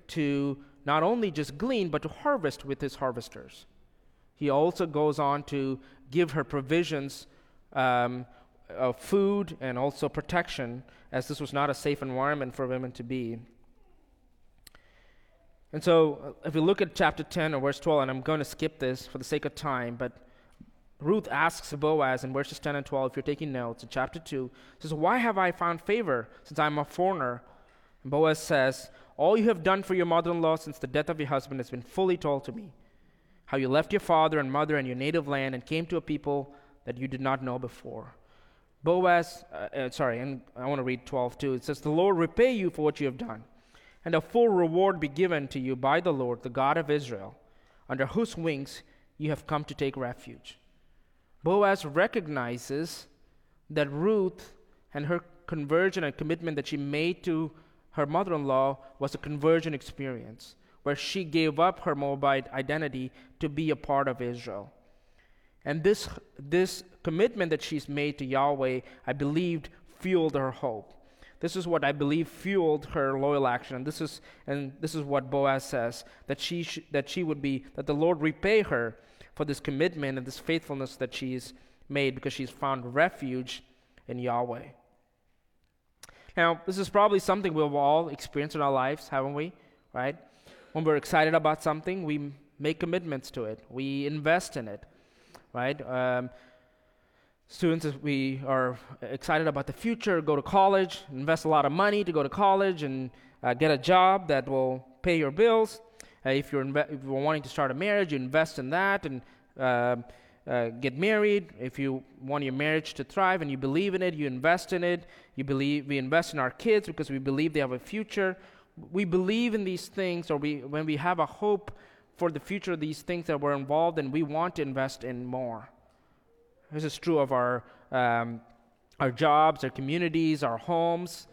to not only just glean, but to harvest with his harvesters. He also goes on to give her provisions um, of food and also protection, as this was not a safe environment for women to be. And so, uh, if we look at chapter 10 or verse 12, and I'm going to skip this for the sake of time, but Ruth asks Boaz in verses 10 and 12, if you're taking notes, in chapter 2, says, Why have I found favor since I'm a foreigner? And Boaz says, All you have done for your mother in law since the death of your husband has been fully told to me. How you left your father and mother and your native land and came to a people that you did not know before. Boaz, uh, uh, sorry, and I want to read 12 too. It says, The Lord repay you for what you have done, and a full reward be given to you by the Lord, the God of Israel, under whose wings you have come to take refuge. Boaz recognizes that Ruth and her conversion and commitment that she made to her mother in law was a conversion experience where she gave up her Moabite identity to be a part of Israel. And this, this commitment that she's made to Yahweh, I believed, fueled her hope. This is what I believe fueled her loyal action. And this is, and this is what Boaz says that she, sh- that she would be, that the Lord repay her for this commitment and this faithfulness that she's made because she's found refuge in Yahweh. Now, this is probably something we've all experienced in our lives, haven't we? Right? When we're excited about something, we make commitments to it, we invest in it, right? Um, students, we are excited about the future, go to college, invest a lot of money to go to college and uh, get a job that will pay your bills. Uh, if, you're inve- if you're wanting to start a marriage, you invest in that and uh, uh, get married. If you want your marriage to thrive and you believe in it, you invest in it. You believe we invest in our kids because we believe they have a future. We believe in these things, or we when we have a hope for the future of these things that we're involved in, we want to invest in more. This is true of our um, our jobs, our communities, our homes,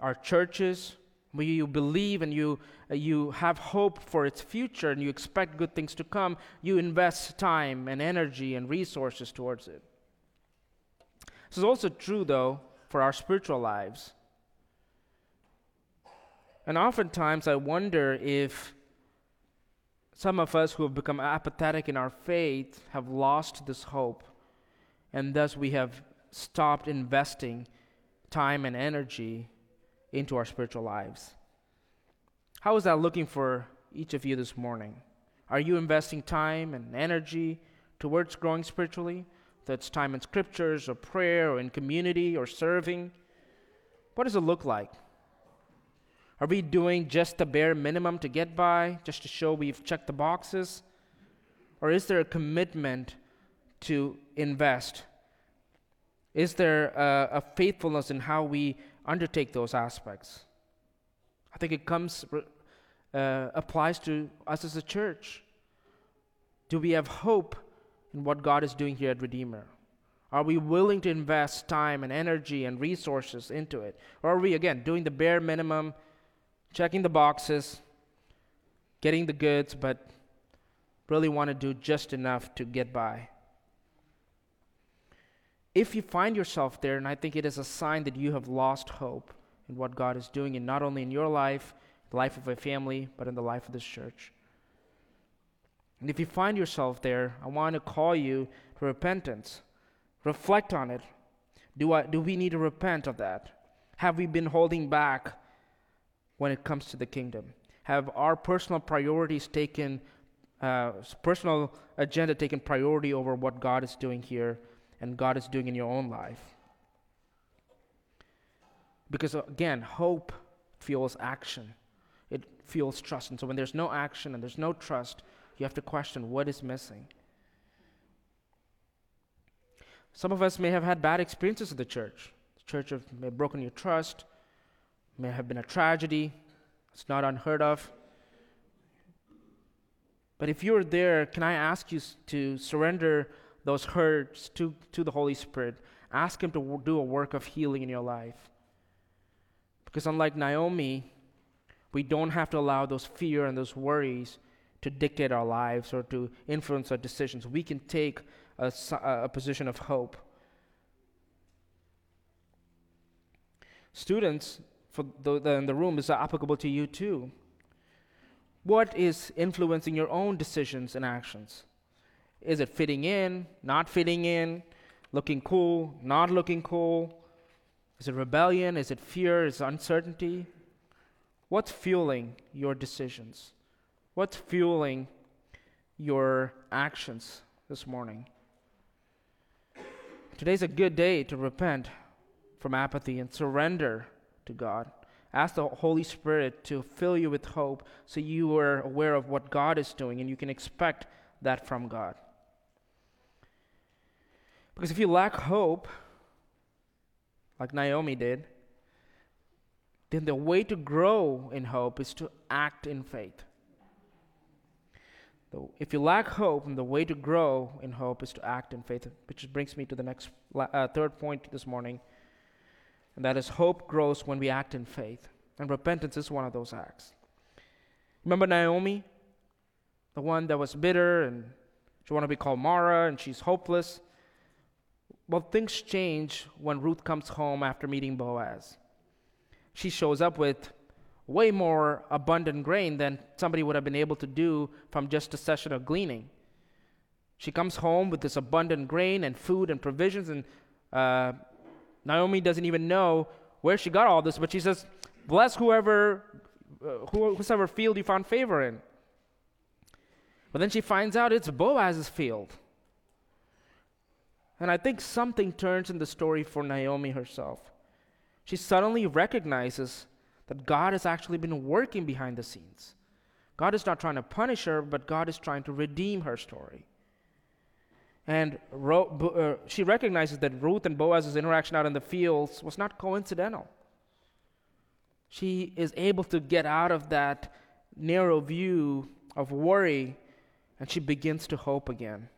our churches. When you believe and you, you have hope for its future and you expect good things to come, you invest time and energy and resources towards it. This is also true, though, for our spiritual lives. And oftentimes I wonder if some of us who have become apathetic in our faith have lost this hope, and thus we have stopped investing time and energy into our spiritual lives. How is that looking for each of you this morning? Are you investing time and energy towards growing spiritually? That's time in scriptures or prayer or in community or serving. What does it look like? Are we doing just the bare minimum to get by, just to show we've checked the boxes? Or is there a commitment to invest? Is there a, a faithfulness in how we undertake those aspects. I think it comes uh, applies to us as a church. Do we have hope in what God is doing here at Redeemer? Are we willing to invest time and energy and resources into it? Or are we, again, doing the bare minimum, checking the boxes, getting the goods, but really want to do just enough to get by? if you find yourself there, and I think it is a sign that you have lost hope in what God is doing, and not only in your life, the life of a family, but in the life of this church. And if you find yourself there, I want to call you to repentance. Reflect on it. Do, I, do we need to repent of that? Have we been holding back when it comes to the kingdom? Have our personal priorities taken, uh, personal agenda taken priority over what God is doing here and God is doing in your own life. Because again, hope fuels action, it fuels trust. And so when there's no action and there's no trust, you have to question what is missing. Some of us may have had bad experiences with the church. The church have, broken your trust, may have been a tragedy. It's not unheard of. But if you're there, can I ask you to surrender those hurts to, to the Holy Spirit. Ask Him to do a work of healing in your life. Because unlike Naomi, we don't have to allow those fear and those worries to dictate our lives or to influence our decisions. We can take a, a position of hope. Students, for the, the, in the room, is applicable to you too. What is influencing your own decisions and actions? Is it fitting in, not fitting in, looking cool, not looking cool? Is it rebellion? Is it fear? Is it uncertainty? What's fueling your decisions? What's fueling your actions this morning? Today's a good day to repent from apathy and surrender to God. Ask the Holy Spirit to fill you with hope so you are aware of what God is doing and you can expect that from God. Because if you lack hope, like Naomi did, then the way to grow in hope is to act in faith. If you lack hope, and the way to grow in hope is to act in faith, which brings me to the next uh, third point this morning, and that is hope grows when we act in faith. And repentance is one of those acts. Remember Naomi? The one that was bitter and she wanted to be called Mara and she's hopeless. Well, things change when Ruth comes home after meeting Boaz. She shows up with way more abundant grain than somebody would have been able to do from just a session of gleaning. She comes home with this abundant grain and food and provisions, and uh, Naomi doesn't even know where she got all this, but she says, Bless whoever, uh, whoever field you found favor in. But then she finds out it's Boaz's field. And I think something turns in the story for Naomi herself. She suddenly recognizes that God has actually been working behind the scenes. God is not trying to punish her, but God is trying to redeem her story. And Ro- uh, she recognizes that Ruth and Boaz's interaction out in the fields was not coincidental. She is able to get out of that narrow view of worry and she begins to hope again.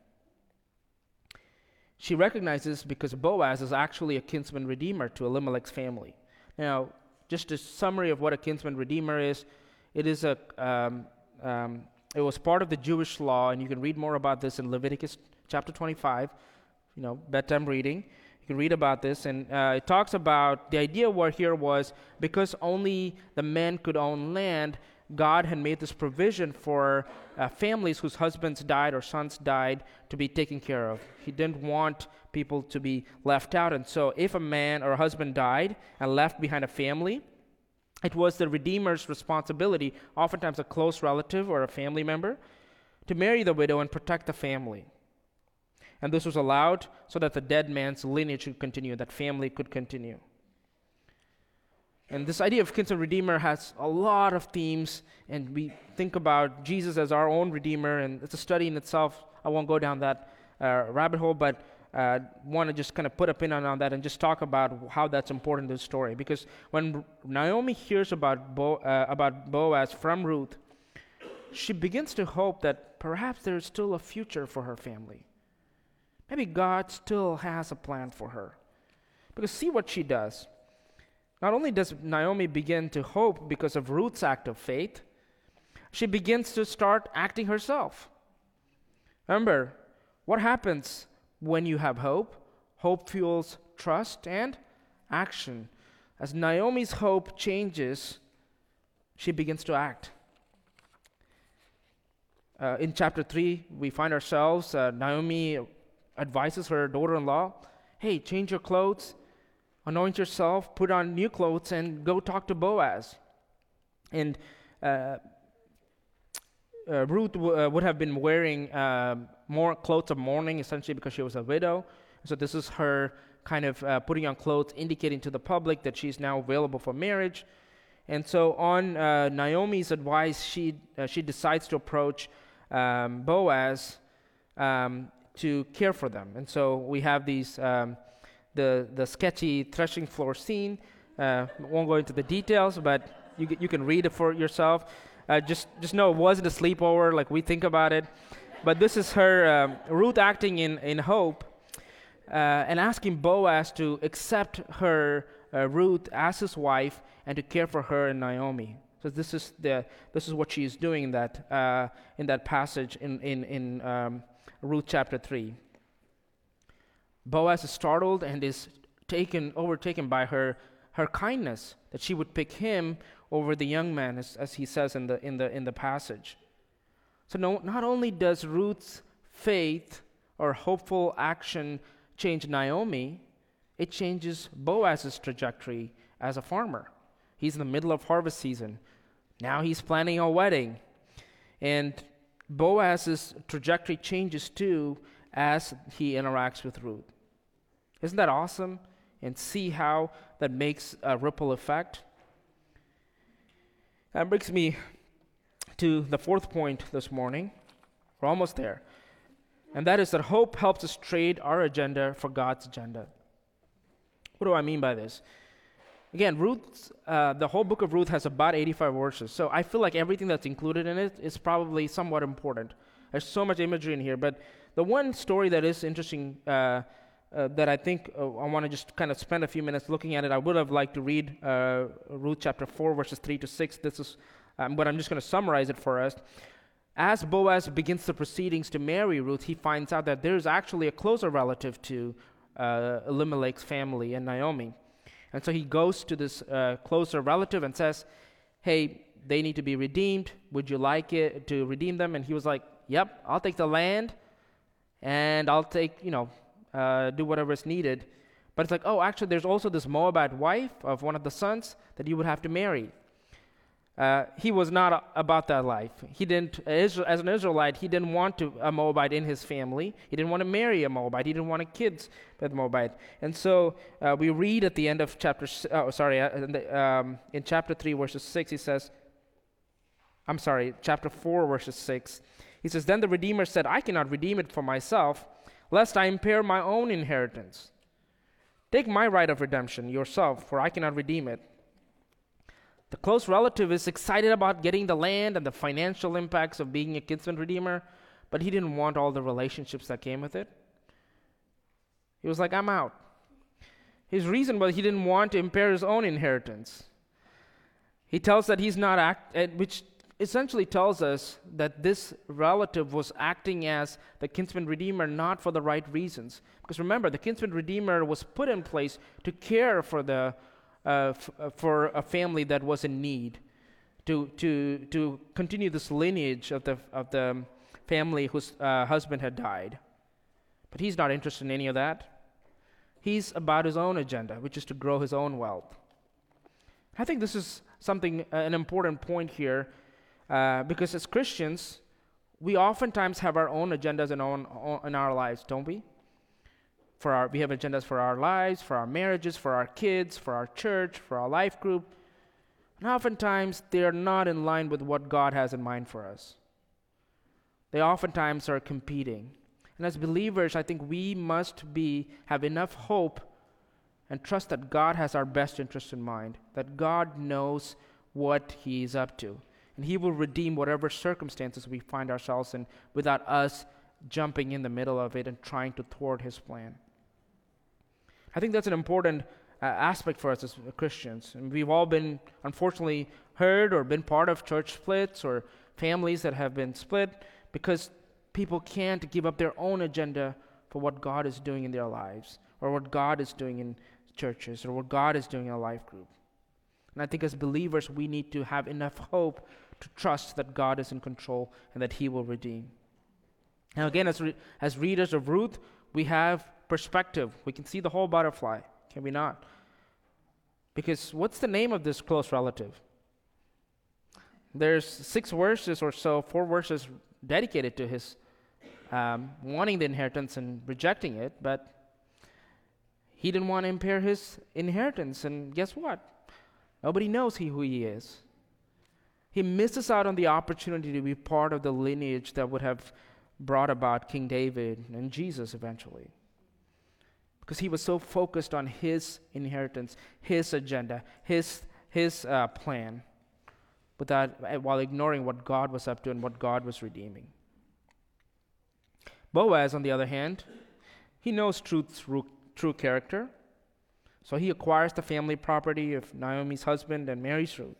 She recognizes because Boaz is actually a kinsman redeemer to Elimelech's family. Now, just a summary of what a kinsman redeemer is it is a um, um, it was part of the Jewish law, and you can read more about this in Leviticus chapter 25, you know, bedtime reading. You can read about this, and uh, it talks about the idea where here was because only the men could own land, God had made this provision for uh, families whose husbands died or sons died to be taken care of. He didn't want people to be left out. And so, if a man or a husband died and left behind a family, it was the Redeemer's responsibility, oftentimes a close relative or a family member, to marry the widow and protect the family. And this was allowed so that the dead man's lineage could continue, that family could continue. And this idea of kinsman redeemer has a lot of themes, and we think about Jesus as our own redeemer, and it's a study in itself. I won't go down that uh, rabbit hole, but uh, want to just kind of put a pin on, on that and just talk about how that's important in the story. Because when Naomi hears about, Bo, uh, about Boaz from Ruth, she begins to hope that perhaps there is still a future for her family. Maybe God still has a plan for her. Because see what she does. Not only does Naomi begin to hope because of Ruth's act of faith, she begins to start acting herself. Remember, what happens when you have hope? Hope fuels trust and action. As Naomi's hope changes, she begins to act. Uh, in chapter 3, we find ourselves, uh, Naomi advises her daughter in law, hey, change your clothes anoint yourself, put on new clothes, and go talk to Boaz. And uh, uh, Ruth w- uh, would have been wearing uh, more clothes of mourning, essentially because she was a widow. So this is her kind of uh, putting on clothes, indicating to the public that she's now available for marriage. And so, on uh, Naomi's advice, she she decides to approach um, Boaz um, to care for them. And so we have these. Um, the, the sketchy threshing floor scene. Uh, won't go into the details, but you, you can read it for yourself. Uh, just, just know it wasn't a sleepover like we think about it. But this is her, um, Ruth acting in, in hope uh, and asking Boaz to accept her, uh, Ruth, as his wife and to care for her and Naomi. So this is, the, this is what she is doing in that, uh, in that passage in, in, in um, Ruth chapter 3. Boaz is startled and is taken, overtaken by her, her kindness, that she would pick him over the young man, as, as he says in the, in the, in the passage. So, no, not only does Ruth's faith or hopeful action change Naomi, it changes Boaz's trajectory as a farmer. He's in the middle of harvest season. Now he's planning a wedding. And Boaz's trajectory changes too as he interacts with Ruth. Isn't that awesome? And see how that makes a ripple effect. That brings me to the fourth point this morning. We're almost there. And that is that hope helps us trade our agenda for God's agenda. What do I mean by this? Again, Ruth, uh, the whole book of Ruth has about 85 verses. So I feel like everything that's included in it is probably somewhat important. There's so much imagery in here. But the one story that is interesting uh, uh, that I think uh, I want to just kind of spend a few minutes looking at it. I would have liked to read uh, Ruth chapter 4, verses 3 to 6. This is, um, but I'm just going to summarize it for us. As Boaz begins the proceedings to marry Ruth, he finds out that there's actually a closer relative to uh, Elimelech's family and Naomi. And so he goes to this uh, closer relative and says, Hey, they need to be redeemed. Would you like it to redeem them? And he was like, Yep, I'll take the land and I'll take, you know, uh, do whatever is needed. But it's like, oh, actually, there's also this Moabite wife of one of the sons that you would have to marry. Uh, he was not a, about that life. He didn't, as, as an Israelite, he didn't want to, a Moabite in his family. He didn't want to marry a Moabite. He didn't want kids with Moabite. And so uh, we read at the end of chapter, oh, sorry, uh, in, the, um, in chapter 3, verses 6, he says, I'm sorry, chapter 4, verses 6. He says, Then the Redeemer said, I cannot redeem it for myself lest I impair my own inheritance. Take my right of redemption yourself, for I cannot redeem it. The close relative is excited about getting the land and the financial impacts of being a kinsman redeemer, but he didn't want all the relationships that came with it. He was like, I'm out. His reason was he didn't want to impair his own inheritance. He tells that he's not act, eh, which essentially tells us that this relative was acting as the kinsman redeemer not for the right reasons. Because remember, the kinsman redeemer was put in place to care for, the, uh, f- uh, for a family that was in need, to, to, to continue this lineage of the, of the family whose uh, husband had died. But he's not interested in any of that. He's about his own agenda, which is to grow his own wealth. I think this is something, uh, an important point here uh, because as Christians, we oftentimes have our own agendas in, own, in our lives, don't we? For our, we have agendas for our lives, for our marriages, for our kids, for our church, for our life group. And oftentimes, they are not in line with what God has in mind for us. They oftentimes are competing. And as believers, I think we must be, have enough hope and trust that God has our best interest in mind, that God knows what He is up to and He will redeem whatever circumstances we find ourselves in without us jumping in the middle of it and trying to thwart His plan. I think that's an important uh, aspect for us as Christians. And we've all been, unfortunately, heard or been part of church splits or families that have been split because people can't give up their own agenda for what God is doing in their lives or what God is doing in churches or what God is doing in a life group. And I think as believers, we need to have enough hope to trust that God is in control and that He will redeem. Now, again, as, re- as readers of Ruth, we have perspective. We can see the whole butterfly, can we not? Because what's the name of this close relative? There's six verses or so, four verses dedicated to his um, wanting the inheritance and rejecting it, but he didn't want to impair his inheritance. And guess what? Nobody knows he, who he is he misses out on the opportunity to be part of the lineage that would have brought about King David and Jesus eventually. Because he was so focused on his inheritance, his agenda, his, his uh, plan, without, uh, while ignoring what God was up to and what God was redeeming. Boaz, on the other hand, he knows Ruth's true character. So he acquires the family property of Naomi's husband and marries Ruth.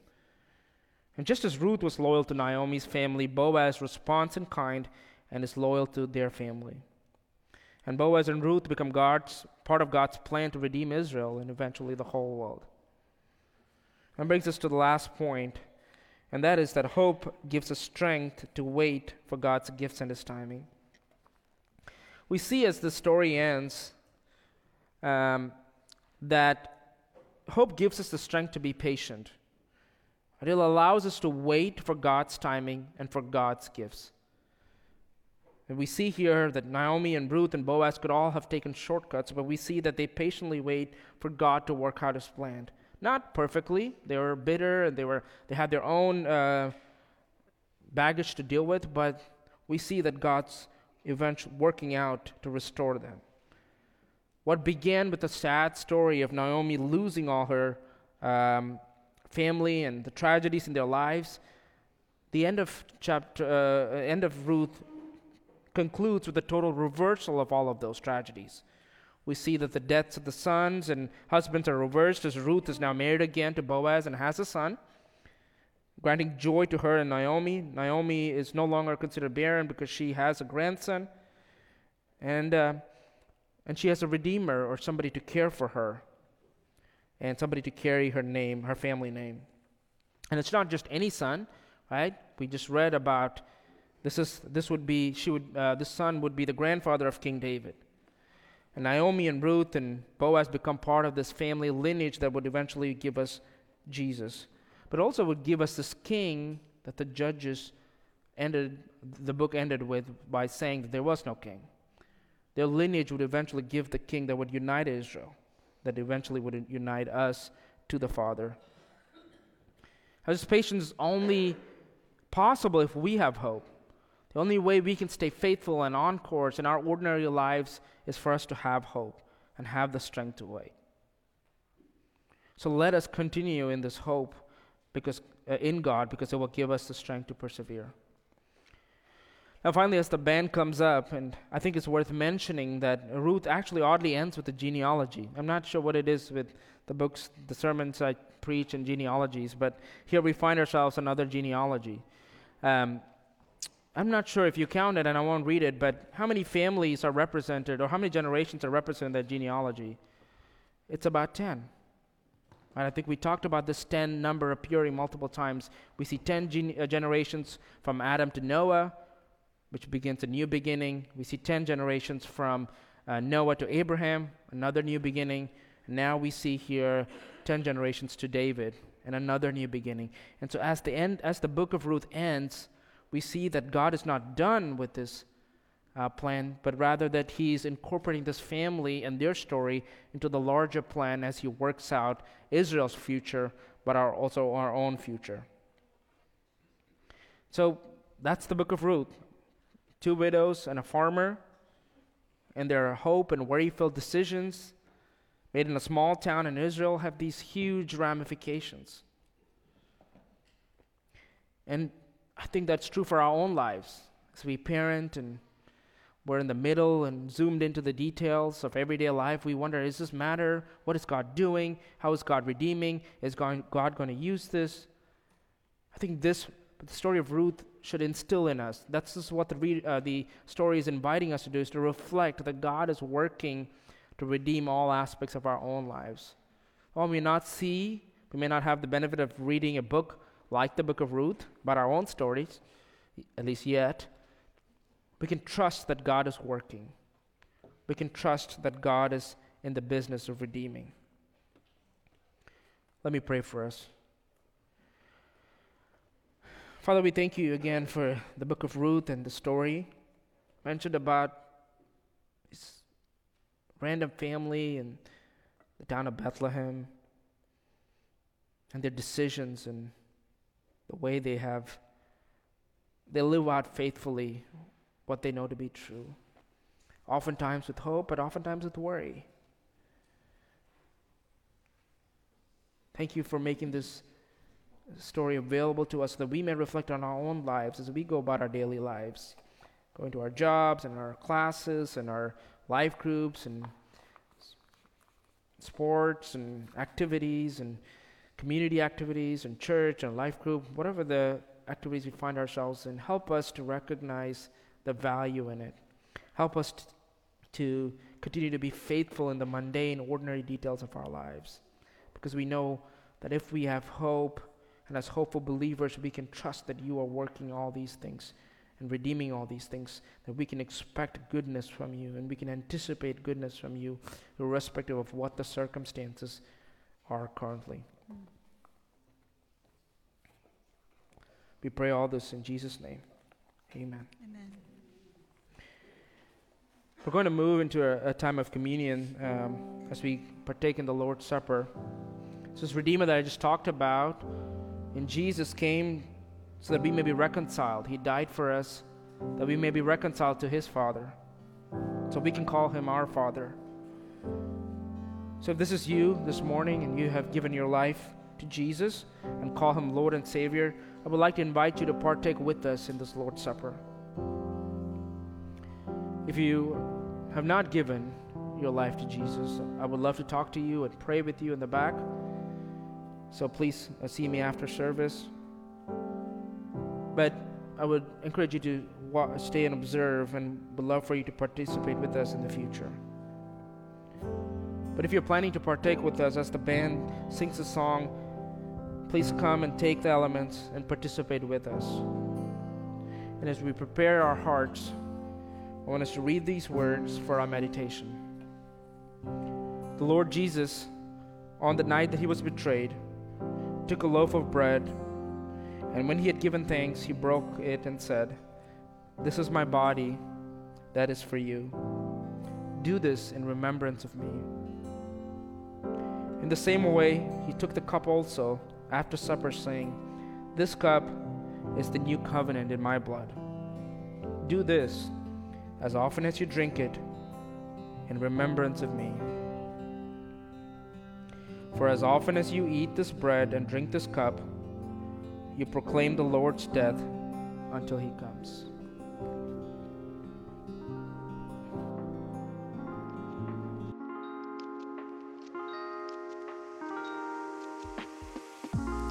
And just as Ruth was loyal to Naomi's family, Boaz responds in kind and is loyal to their family. And Boaz and Ruth become God's part of God's plan to redeem Israel and eventually the whole world. And brings us to the last point, and that is that hope gives us strength to wait for God's gifts and His timing. We see as the story ends um, that hope gives us the strength to be patient it allows us to wait for God's timing and for God's gifts. And we see here that Naomi and Ruth and Boaz could all have taken shortcuts, but we see that they patiently wait for God to work out his plan. Not perfectly. They were bitter and they, were, they had their own uh, baggage to deal with, but we see that God's eventually working out to restore them. What began with a sad story of Naomi losing all her um, family and the tragedies in their lives, the end of chapter uh, end of Ruth concludes with a total reversal of all of those tragedies, We see that the deaths of the sons and husbands are reversed as Ruth is now married again to Boaz and has a son, granting joy to her and Naomi. Naomi is no longer considered barren because she has a grandson, and, uh, and she has a redeemer or somebody to care for her and somebody to carry her name, her family name. And it's not just any son, right? We just read about this is this would be she would uh, this son would be the grandfather of King David. And Naomi and Ruth and Boaz become part of this family lineage that would eventually give us Jesus. But also would give us this king that the judges ended the book ended with by saying that there was no king. Their lineage would eventually give the king that would unite Israel, that eventually would unite us to the Father. This patience is only possible if we have hope. The only way we can stay faithful and on course in our ordinary lives is for us to have hope and have the strength to wait. So let us continue in this hope because uh, in God because it will give us the strength to persevere. Now, finally, as the band comes up, and I think it's worth mentioning that Ruth actually oddly ends with a genealogy. I'm not sure what it is with the books, the sermons I preach, and genealogies, but here we find ourselves another genealogy. Um, I'm not sure if you count it, and I won't read it, but how many families are represented, or how many generations are represented in that genealogy? It's about 10. And I think we talked about this 10 number appearing multiple times. We see 10 gen- uh, generations from Adam to Noah, which begins a new beginning. We see 10 generations from uh, Noah to Abraham, another new beginning. Now we see here 10 generations to David, and another new beginning. And so as the end, as the book of Ruth ends, we see that God is not done with this uh, plan, but rather that He's incorporating this family and their story into the larger plan as He works out Israel's future, but our, also our own future. So that's the book of Ruth. Two widows and a farmer, and their hope and worry filled decisions made in a small town in Israel have these huge ramifications. And I think that's true for our own lives. As we parent and we're in the middle and zoomed into the details of everyday life, we wonder is this matter? What is God doing? How is God redeeming? Is God, God going to use this? I think this, the story of Ruth, should instill in us. That's just what the, re- uh, the story is inviting us to do, is to reflect that God is working to redeem all aspects of our own lives. While we may not see, we may not have the benefit of reading a book like the book of Ruth, but our own stories, at least yet, we can trust that God is working. We can trust that God is in the business of redeeming. Let me pray for us. Father, we thank you again for the book of Ruth and the story mentioned about this random family in the town of Bethlehem and their decisions and the way they have they live out faithfully what they know to be true. Oftentimes with hope, but oftentimes with worry. Thank you for making this story available to us so that we may reflect on our own lives as we go about our daily lives, going to our jobs and our classes and our life groups and sports and activities and community activities and church and life group, whatever the activities we find ourselves in, help us to recognize the value in it. Help us t- to continue to be faithful in the mundane, ordinary details of our lives. Because we know that if we have hope, and as hopeful believers, we can trust that you are working all these things and redeeming all these things, that we can expect goodness from you and we can anticipate goodness from you, irrespective of what the circumstances are currently. We pray all this in Jesus' name. Amen. Amen. We're going to move into a, a time of communion um, as we partake in the Lord's Supper. So this Redeemer that I just talked about, in Jesus came so that we may be reconciled. He died for us, that we may be reconciled to His Father. So we can call Him our Father. So if this is you this morning and you have given your life to Jesus and call Him Lord and Savior, I would like to invite you to partake with us in this Lord's Supper. If you have not given your life to Jesus. I would love to talk to you and pray with you in the back. So please uh, see me after service. But I would encourage you to stay and observe, and would love for you to participate with us in the future. But if you're planning to partake with us as the band sings a song, please come and take the elements and participate with us. And as we prepare our hearts, I want us to read these words for our meditation. The Lord Jesus, on the night that he was betrayed, took a loaf of bread, and when he had given thanks, he broke it and said, This is my body that is for you. Do this in remembrance of me. In the same way, he took the cup also after supper, saying, This cup is the new covenant in my blood. Do this as often as you drink it in remembrance of me. For as often as you eat this bread and drink this cup, you proclaim the Lord's death until he comes.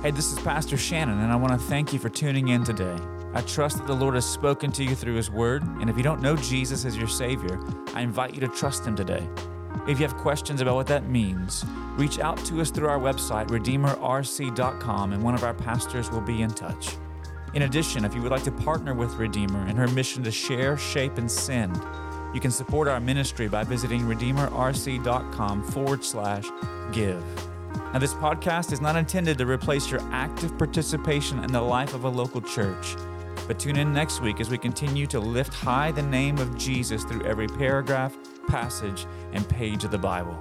Hey, this is Pastor Shannon, and I want to thank you for tuning in today. I trust that the Lord has spoken to you through His Word, and if you don't know Jesus as your Savior, I invite you to trust Him today. If you have questions about what that means, reach out to us through our website, redeemerrc.com, and one of our pastors will be in touch. In addition, if you would like to partner with Redeemer in her mission to share, shape, and send, you can support our ministry by visiting redeemerrc.com forward slash give. Now, this podcast is not intended to replace your active participation in the life of a local church. But tune in next week as we continue to lift high the name of Jesus through every paragraph, passage, and page of the Bible.